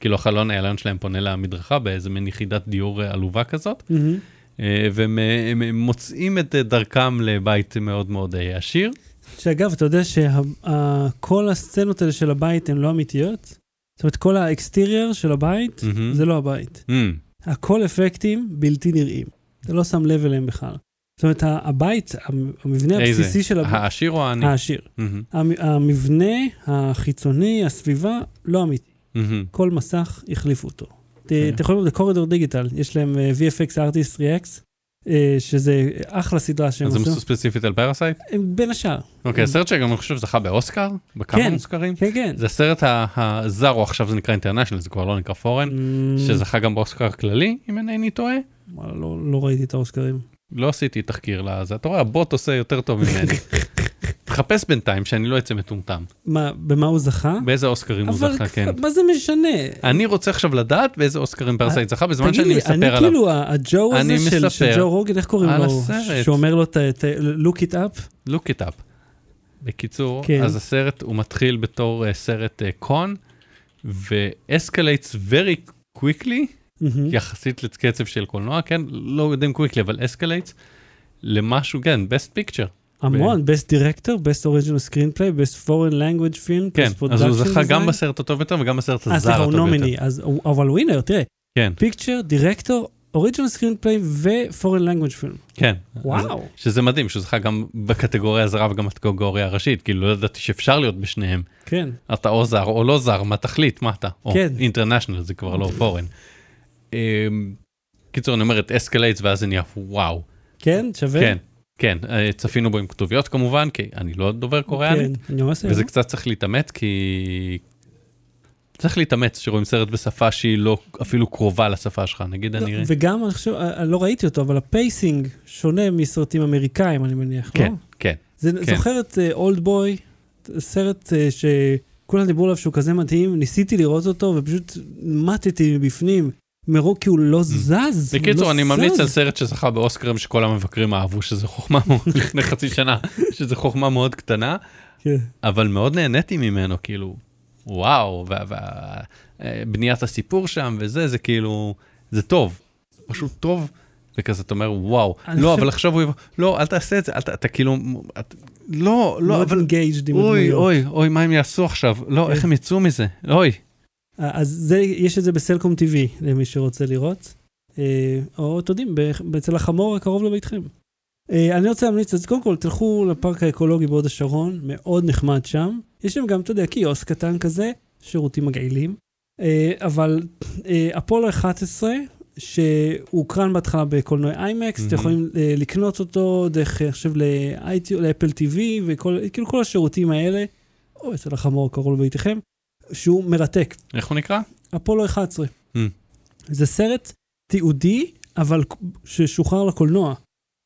כאילו החלון העליון שלהם פונה למדרכה באיזה מין יחידת דיור אה, עלובה כזאת, אה, והם אה, מוצאים את דרכם לבית מאוד מאוד עשיר. שאגב, אתה יודע שכל הסצנות האלה של הבית הן לא אמיתיות? זאת אומרת, כל ה exterior של הבית, מהמם. זה לא הבית. Mm, הכל אפקטים בלתי נראים. אתה לא שם לב אליהם בכלל. זאת אומרת, הבית, המ- המבנה איזה? הבסיסי של הבית, העשיר או העני? העשיר. המ- המבנה החיצוני, הסביבה, לא אמיתי. מהמם. כל מסך החליפו אותו. ת- כן. אתם יכולים לראות ב Corridor Digital, יש להם אה, VFX Artist Reacts, אה, שזה אחלה סדרה שהם אז זה עשו. מסוס ספציפית על Parasite? הם בין השאר. אוקיי, הסרט שגם אני חושב זכה באוסקר, בכמה כן. אוסקרים. כן, כן. זה הסרט הזר, או עכשיו זה נקרא international, זה כבר לא נקרא foreign, Mm, שזכה גם באוסקר הכללי, אם אינני טועה. לא לא ראיתי את האוסקרים. לא עשיתי תחקיר לזה, אתה רואה, הבוט עושה יותר טוב ממני. תחפש בינתיים שאני לא אצא מטומטם. מה, במה הוא זכה? באיזה אוסקרים הוא אבל זכה, כן. מה זה משנה? אני רוצה עכשיו לדעת באיזה אוסקרים Parasite זכה, בזמן תגיד שאני לי, אני מספר עליו. כאילו, ה- הג'יימי הזה של- של מספר Joe Rogan, איך קוראים לו? שאומר לו, ת- ת- look it up? look it up. בקיצור, כן. אז הסרט הוא מתחיל בתור אה, סרט קון, ו-escalates very quickly. יחסית לקצב של קולנוע, כן, לא יודעים quickly, אבל escalates, למשהו, כן, best picture. המון, best director, best original screenplay, best foreign language film, כן, best אז הוא production זכה גם. בסרט הטוב יותר וגם בסרט אה, הזר הטוב נומיני, יותר. אז הוא- אבל הוא ווינר, תראה, כן, picture, director, original screenplay ו-foreign language film. כן. וואו. אז- שזה מדהים, שהוא זכה גם בקטגוריה הזרה וגם בקטגוריה הראשית, כאילו לא ידעתי שאפשר להיות בשניהם. כן. אתה או זר או לא זר, מה תחליט, מה אתה? או כן. international, זה כבר לא foreign. קיצור, אני אומר את escalates ואז זה נהיה וואו. כן, שווה? כן, כן, אה, צפינו בו עם כתוביות כמובן, כי אני לא דובר קוריאנית, כן, אני ממש... וזה קצת צריך להתאמץ, כי... צריך להתאמץ שרואים סרט בשפה שהיא לא אפילו קרובה לשפה שלך, נגיד לא, אני... וגם, אני חושב, אה, לא ראיתי אותו, אבל ה pacing שונה מסרטים אמריקאים, אני מניח, לא? כן, כן. זה כן. זוכר את Oldboy, סרט אה, שכולם דיברו עליו שהוא כזה מדהים, ניסיתי לראות אותו ופשוט מתתי מבפנים, מרוב כי הוא לא זז. הוא בקיצור, לא אני ממליץ זז. על סרט שזכה באוסקרים שכל המבקרים אהבו, שזה חוכמה מאוד, [laughs] לפני חצי שנה, שזה חוכמה מאוד קטנה, כן. אבל מאוד נהניתי ממנו, כאילו, וואו, ובניית הסיפור שם וזה, זה כאילו, זה טוב, פשוט טוב, וכזה אתה אומר, וואו, לא, אבל עכשיו הוא יבוא, לא, אל תעשה את זה, אתה כאילו, לא, לא, אבל, אוי. אוי, אוי, מה הם יעשו עכשיו? לא, כן. איך הם יצאו מזה? אוי. אז זה, יש את זה בסלקום TV, למי שרוצה לראות. אה, או, אתם יודעים, אצל החמור הקרוב לביתכם. אה, אני רוצה להמליץ, אז קודם כל, תלכו לפארק האקולוגי בהוד השרון, מאוד נחמד שם. יש שם גם, אתה יודע, קיוסק קטן כזה, שירותים מגעילים. אה, אבל אפולו 11, שהוקרן בהתחלה בקולנועי איימקס, אתם מהמם. יכולים לקנות אותו דרך, אני חושב, לאפל TV, וכל כאילו כל השירותים האלה, או אצל החמור הקרוב לביתכם, שהוא מרתק. איך הוא נקרא? אפולו 11. Mm. זה סרט תיעודי, אבל ששוחרר לקולנוע.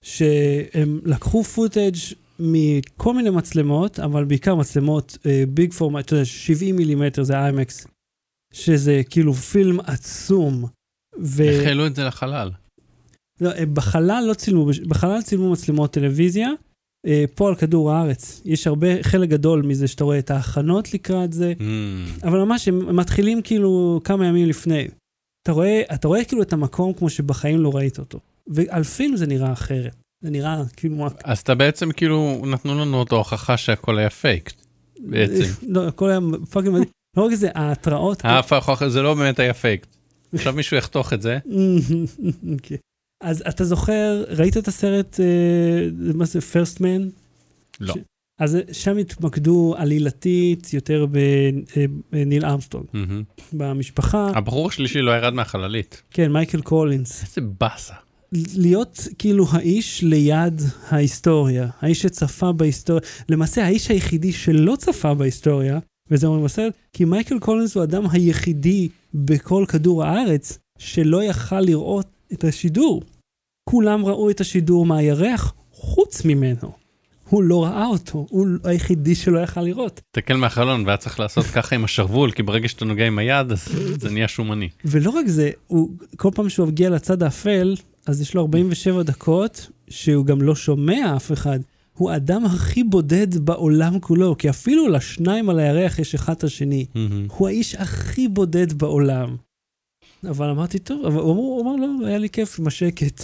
שהם לקחו פוטאג' מכל מיני מצלמות, אבל בעיקר מצלמות ביג פורמט, אתה יודע, 70 מילימטר זה IMAX, שזה כאילו פילם עצום. ו... איך העלו את זה לחלל? לא, אה, בחלל לא צילמו, בחלל צילמו מצלמות טלוויזיה. אה, פה על כדור הארץ, יש הרבה, חלק גדול מזה שאתה רואה את ההכנות לקראת זה, Mm. אבל ממש הם מתחילים כאילו כמה ימים לפני. אתה רואה, אתה רואה כאילו את המקום כמו שבחיים לא ראית אותו. ועל פילם זה נראה אחרת. זה נראה כאילו... אז אתה בעצם כאילו נתנו לנו את ההוכחה שהכל היה פייק בעצם. [laughs] לא, הכל היה fucking מדהים. [laughs] לא רק זה, ההתראות... זה לא באמת היה פייק. עכשיו מישהו יחתוך את זה. [laughs] אז אתה זוכר, ראית את הסרט, אה, מה זה, First Man? לא. ש- אז שם התמקדו עלילתית יותר בניל ארמסטרונג. מהמם. במשפחה, הבחור השלישי לא ירד מהחללית. כן, מייקל קולינס. איזה באסה. להיות כאילו האיש ליד ההיסטוריה, האיש שצפה בהיסטוריה, למעשה האיש היחידי שלא צפה בהיסטוריה, וזה אומר בסרט, כי מייקל קולינס הוא האדם היחידי בכל כדור הארץ שלא יכל לראות את השידור. כולם ראו את השידור מהירח, חוץ ממנו. הוא לא ראה אותו, הוא היחידי שלא יכל לראות. תסתכל מהחלון והיה צריך לעשות ככה עם השרוול, כי ברגע שאתה נוגע עם היד אז זה נהיה שומני. ולא רק זה, הוא, כל פעם שהוא מגיע לצד האפל, אז יש לו 47 דקות שהוא גם לא שומע אף אחד. הוא האדם הכי בודד בעולם כולו, כי אפילו לשניים על הירח יש אחד את השני. הוא האיש הכי בודד בעולם. אבל אמרתי, טוב, אבל הוא אמר, הוא אמר לא, היה לי כיף עם השקט.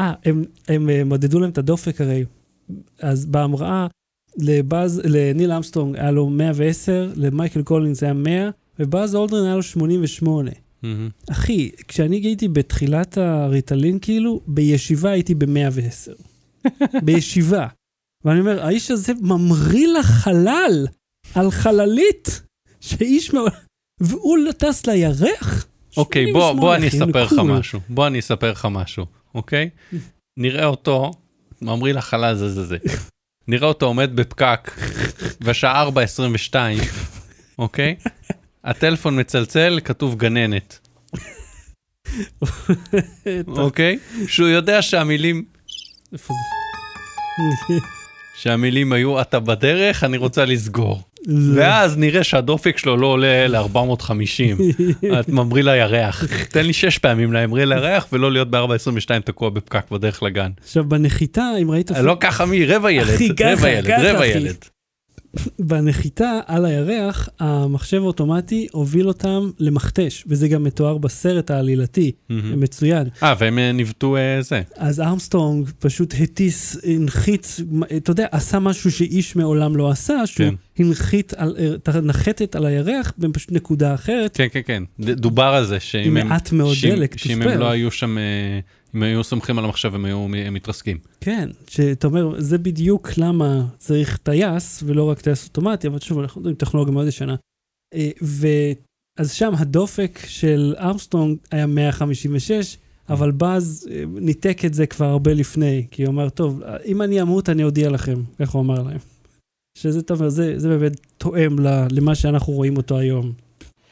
אה, הם, הם אה, מדדו להם את הדופק הרי. אז בהמראה, לבאז, לניל ארמסטרונג היה לו 110, למייקל קולינס היה 100, ובאז אולדרין היה לו 88. מהמם. אחי, כשאני הייתי בתחילת הריטלין, כאילו, בישיבה הייתי ב-110. [laughs] בישיבה. ואני אומר, האיש הזה ממריא לחלל, על חללית, שאיש מעולם... והוא טס לירח? אוקיי, בוא, בוא אני 88, אספר לך. משהו. בוא אני אספר לך משהו, אוקיי? נראה אותו, ממריא לחלל זה זה זה. נראה אותו עומד בפקק, והשעה 4.22, אוקיי? הטלפון מצלצל, כתוב גננת, אוקיי? שהוא יודע שהמילים? שהמילים היו אתה בדרך, אני רוצה לסגור. ואז נראה שהדופק שלו לא עולה ל-450, [laughs] את ממריא לירח. תן לי שש פעמים להמריא לירח ולא להיות ב-422 תקוע בפקק בדרך לגן. עכשיו, בנחיתה, אם ראית... לא ככה מי, רבע ילד, רבע ילד, רבע. ילד. בנחיתה על הירח, המחשב האוטומטי הוביל אותם למכתש, וזה גם מתואר בסרט העלילתי, מהמם. מצוין. אה, והם אה, ניווטו אה, זה. אז ארמסטרונג פשוט הטיס, הנחיץ, אתה יודע, עשה משהו שאיש מעולם לא עשה, שהוא כן. הנחית על, את הנחתת על הירח בפשוט נקודה אחרת, כן, כן, כן. דובר על זה שאם הם... מעט מאוד שאם- דלק, שאם הם. לא היו שם, אה, אם היו סומכים על המחשב הם היו מתרסקים. כן, שאתה אומר, זה בדיוק למה צריך טייס, ולא רק טייס אוטומטי, אבל שוב, אנחנו יודעים, טכנולוגיה מאוד ישנה. אה, ו... אז שם הדופק של ארמסטרונג היה 156, אבל באז אה, ניתק את זה כבר הרבה לפני, כי הוא אמר, טוב, אם אני אמות, אני אודיע לכם, כך הוא אמר להם. שזה, אתה אומר, זה, זה באמת תואם למה שאנחנו רואים אותו היום.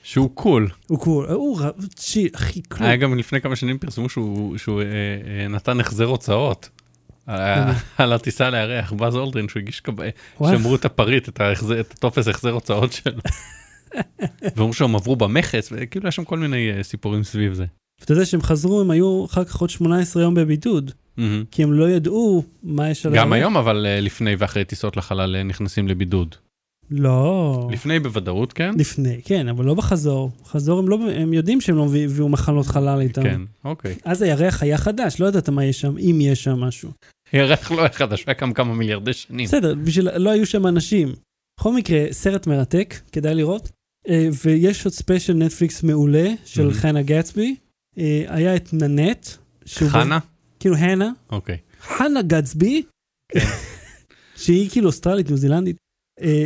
שהוא cool. הוא cool, הוא ר- צ'י, הכי כלום. היה גם לפני כמה שנים פרסמו שהוא, שהוא אה, אה, נתן החזר הוצאות. על- [laughs] על הטיסה לארח, באז אולדרין, שהוא הגיש, וואו. שמרו את הפריט, את הטופס החזר הוצאות שלו. [laughs] ואומרים שהם עברו במכס, וכאילו יש שם כל מיני אה, סיפורים סביב זה. ואתה יודע שהם חזרו, הם היו אחר כך עוד 18 יום בבידוד. כי הם לא ידעו מה יש על גם. היום אבל אה, לפני ואחרי טיסות לחלל אה, נכנסים לבידוד. לא. לפני בוודאות, כן? לפני, כן, אבל לא בחזור. חזור הם, לא, הם יודעים שהם לא הביאו מחלות חלל איתם. כן, אוקיי. אז הירח היה חדש, לא ידעת מה יש שם, אם יש שם משהו. ירח לא היה חדש, היה קם כמה מיליארדי שנים. בסדר, בשביל, לא היו שם אנשים. בכל מקרה, סרט מרתק, כדאי לראות. אה, ויש עוד ספיישל נטפליקס מעולה של Mhm. חנה גצבי. אה, היה את ננט. חנה? כאילו הנה, אוקיי. חנה גצבי, [laughs] שהיא כאילו אוסטרלית, ניו זילנדית,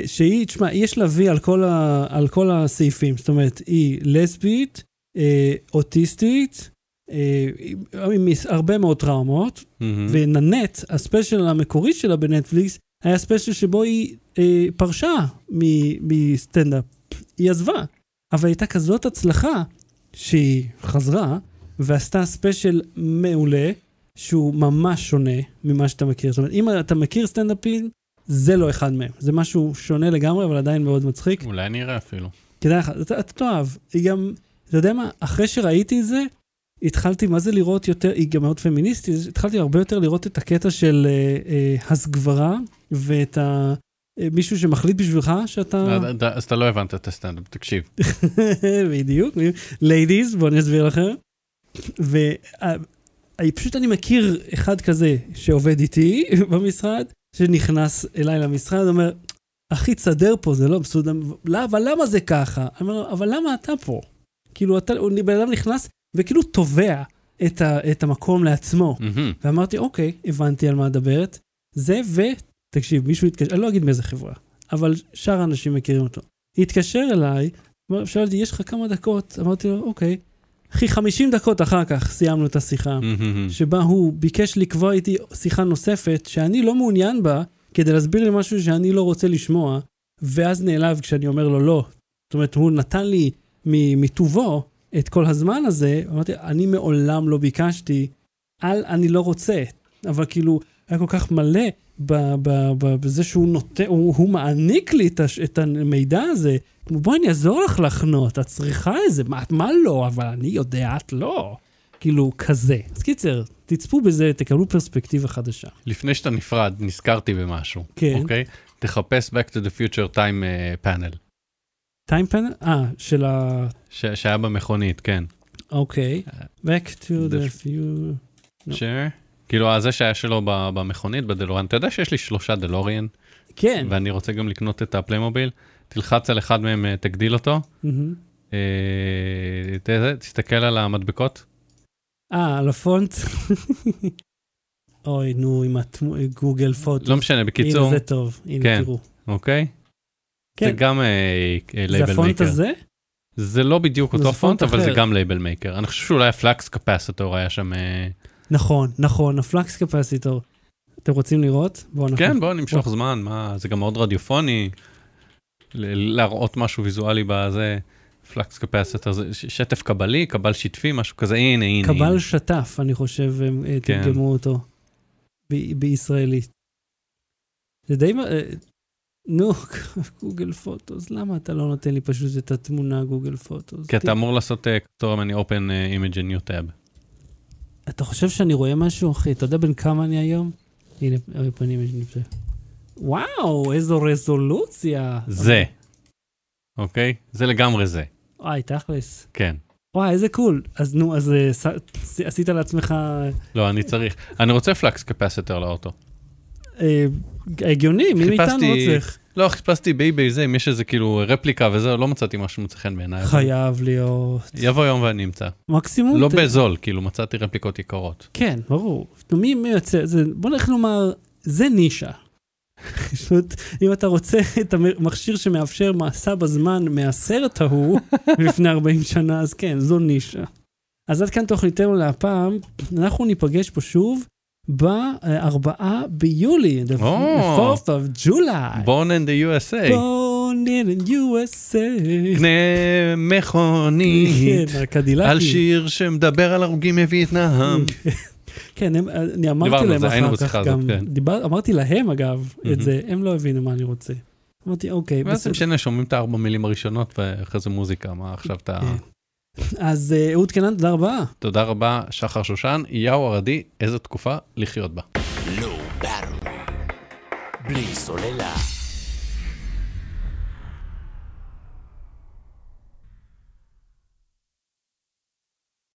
שהיא, תשמע, יש לה וי על כל, ה, על כל הסעיפים, זאת אומרת, היא לסבית, אה, אוטיסטית, אה, עם הרבה מאוד טראומות. ו Nanette, הספיישל המקורי שלה בנטפליקס, היה ספיישל שבו היא אה, פרשה מסטנדאפ. היא עזבה, אבל הייתה כזאת הצלחה שהיא חזרה ועשתה ספיישל מעולה, שהוא ממש שונה ממה שאתה מכיר. זאת אומרת, אם אתה מכיר סטנדאפים, זה לא אחד מהם. זה משהו שונה לגמרי, אבל עדיין מאוד מצחיק. אולי נראה אפילו. כדאי לך, אתה, אתה תאהב. היא גם, אתה יודע מה, אחרי שראיתי את זה, התחלתי, מה זה לראות יותר, היא גם מאוד פמיניסטית, התחלתי הרבה יותר לראות את הקטע של אה, אה, הסגברה, ואת ה... אה, מישהו שמחליט בשבילך שאתה... אז אתה- אז אתה לא הבנת את הסטנדאפ, תקשיב. [laughs] בדיוק, ladies, בואו אני אסביר לכם. ופשוט אני מכיר אחד כזה שעובד איתי [laughs] במשרד, שנכנס אליי למשרד, אומר, אחי, תסדר פה, זה לא מסודר, לא, אבל למה זה ככה? אני אומר לו, אבל למה אתה פה? כאילו, אתה, הוא- בן אדם נכנס וכאילו תובע את, ה, את המקום לעצמו. מהמם. ואמרתי, אוקיי, הבנתי על מה מדברת. זה, ותקשיב, מישהו התקשר, אני לא אגיד מאיזה חברה, אבל שאר האנשים מכירים אותו. התקשר אליי, אמר- שאל אותי, יש לך כמה דקות? אמרתי לו, אוקיי. אחי, 50 דקות אחר כך סיימנו את השיחה, מהמם. שבה הוא ביקש לקבוע איתי שיחה נוספת, שאני לא מעוניין בה, כדי להסביר לי משהו שאני לא רוצה לשמוע, ואז נעלב כשאני אומר לו לא. זאת אומרת, הוא נתן לי מטובו את כל הזמן הזה, אמרתי, אני מעולם לא ביקשתי, אל, אני לא רוצה. אבל כאילו, היה כל כך מלא בזה שהוא נותן, הוא, הוא מעניק לי את, הש, את המידע הזה. בואי אני אעזור לך לחנות, את צריכה איזה, מה, מה לא, אבל אני יודע, את לא. כאילו, כזה. אז קיצר, תצפו בזה, תקבלו פרספקטיבה חדשה. לפני שאתה נפרד, נזכרתי במשהו. כן. אוקיי? תחפש Back to the Future Time אה, Panel, טיים פנל? אה, של ה... ש- שהיה במכונית, כן. אוקיי. Back to the few... לא. ש... כאילו, הזה שהיה שלו במכונית, בדלוריאן. אתה יודע שיש לי שלושה דלוריאן, כן. ואני רוצה גם לקנות את הפליימוביל. תלחץ על אחד מהם, אה, תגדיל אותו. מהמם. אה, תסתכל על המדבקות. אה, על הפונט? אוי, נו, עם Google Photo. לא משנה, בקיצור, הנה, זה טוב. הנה, כן. תראו. אוקיי? זה כן. גם זה לייבל הפונט maker. הזה? זה לא בדיוק זה אותו פונט אבל זה. גם label maker. אני חושב שאולי ה flux capacitor היה שם... נכון, נכון, ה flux capacitor. אתם רוצים לראות? בואו אנחנו... כן, בוא נמשוך זמן, מה, זה גם מאוד רדיופוני. להראות משהו ויזואלי בזה. flux capacitor, זה שטף קבלי, קבל שטפי, משהו כזה, הנה, הנה. קבל הנה. שטף, אני חושב, הם אה, כן. תרגמו אותו. ב- בישראלית. זה די... אה, נו, [laughs] Google Photos, למה אתה לא נותן לי פשוט את התמונה Google Photos? כי אתה אמור לעשות אה, כפתור ימני open image in new tab. אתה חושב שאני רואה משהו, אחי? אתה יודע בן כמה אני היום? הנה, הפנים יש לי פה. וואו, איזו רזולוציה. זה. אוקיי? זה לגמרי זה. וואי, תכלס. כן. וואי, איזה cool. אז נו, אז אה, עשית לעצמך לא, אני צריך. אני רוצה flux capacitor לאוטו. אה, הגיוני, מי מאיתנו לא צריך? לא, חיפשתי באיביי זה, אם יש איזה כאילו רפליקה וזה, לא מצאתי משהו מוצא חן בעיניי. חייב להיות. יבוא יום ואני אמצא. מקסימום. לא בזול, כאילו מצאתי רפליקות יקרות. כן, ברור. מי מי יוצא? זה- בוא נלך לומר, זה נישה. פשוט, אם אתה רוצה את המכשיר שמאפשר מסע בזמן מהסרט ההוא, לפני 40 שנה, אז כן, זו נישה. אז עד כאן תוכניתנו להפעם, אנחנו ניפגש פה שוב ב-4 ביולי, the או. 4th of July. Born in the USA. Born in USA. קנה מכונית. כן. על שיר שמדבר על הרוגים מווייטנאם. [laughs] כן, הם, אני אמרתי להם אחר כך הזאת, גם, כן. דיבר, אמרתי להם אגב את מהמם. זה, הם לא הבינו מה אני רוצה. אמרתי, אוקיי, בסדר. משנה, שומעים את הארבע מילים הראשונות ואחרי זה מוזיקה, מה עכשיו אתה... אז אה, אהוד קנן, תודה רבה. תודה רבה, שחר שושן, יאו ערדי, איזו תקופה לחיות בה. לא. בלי סוללה.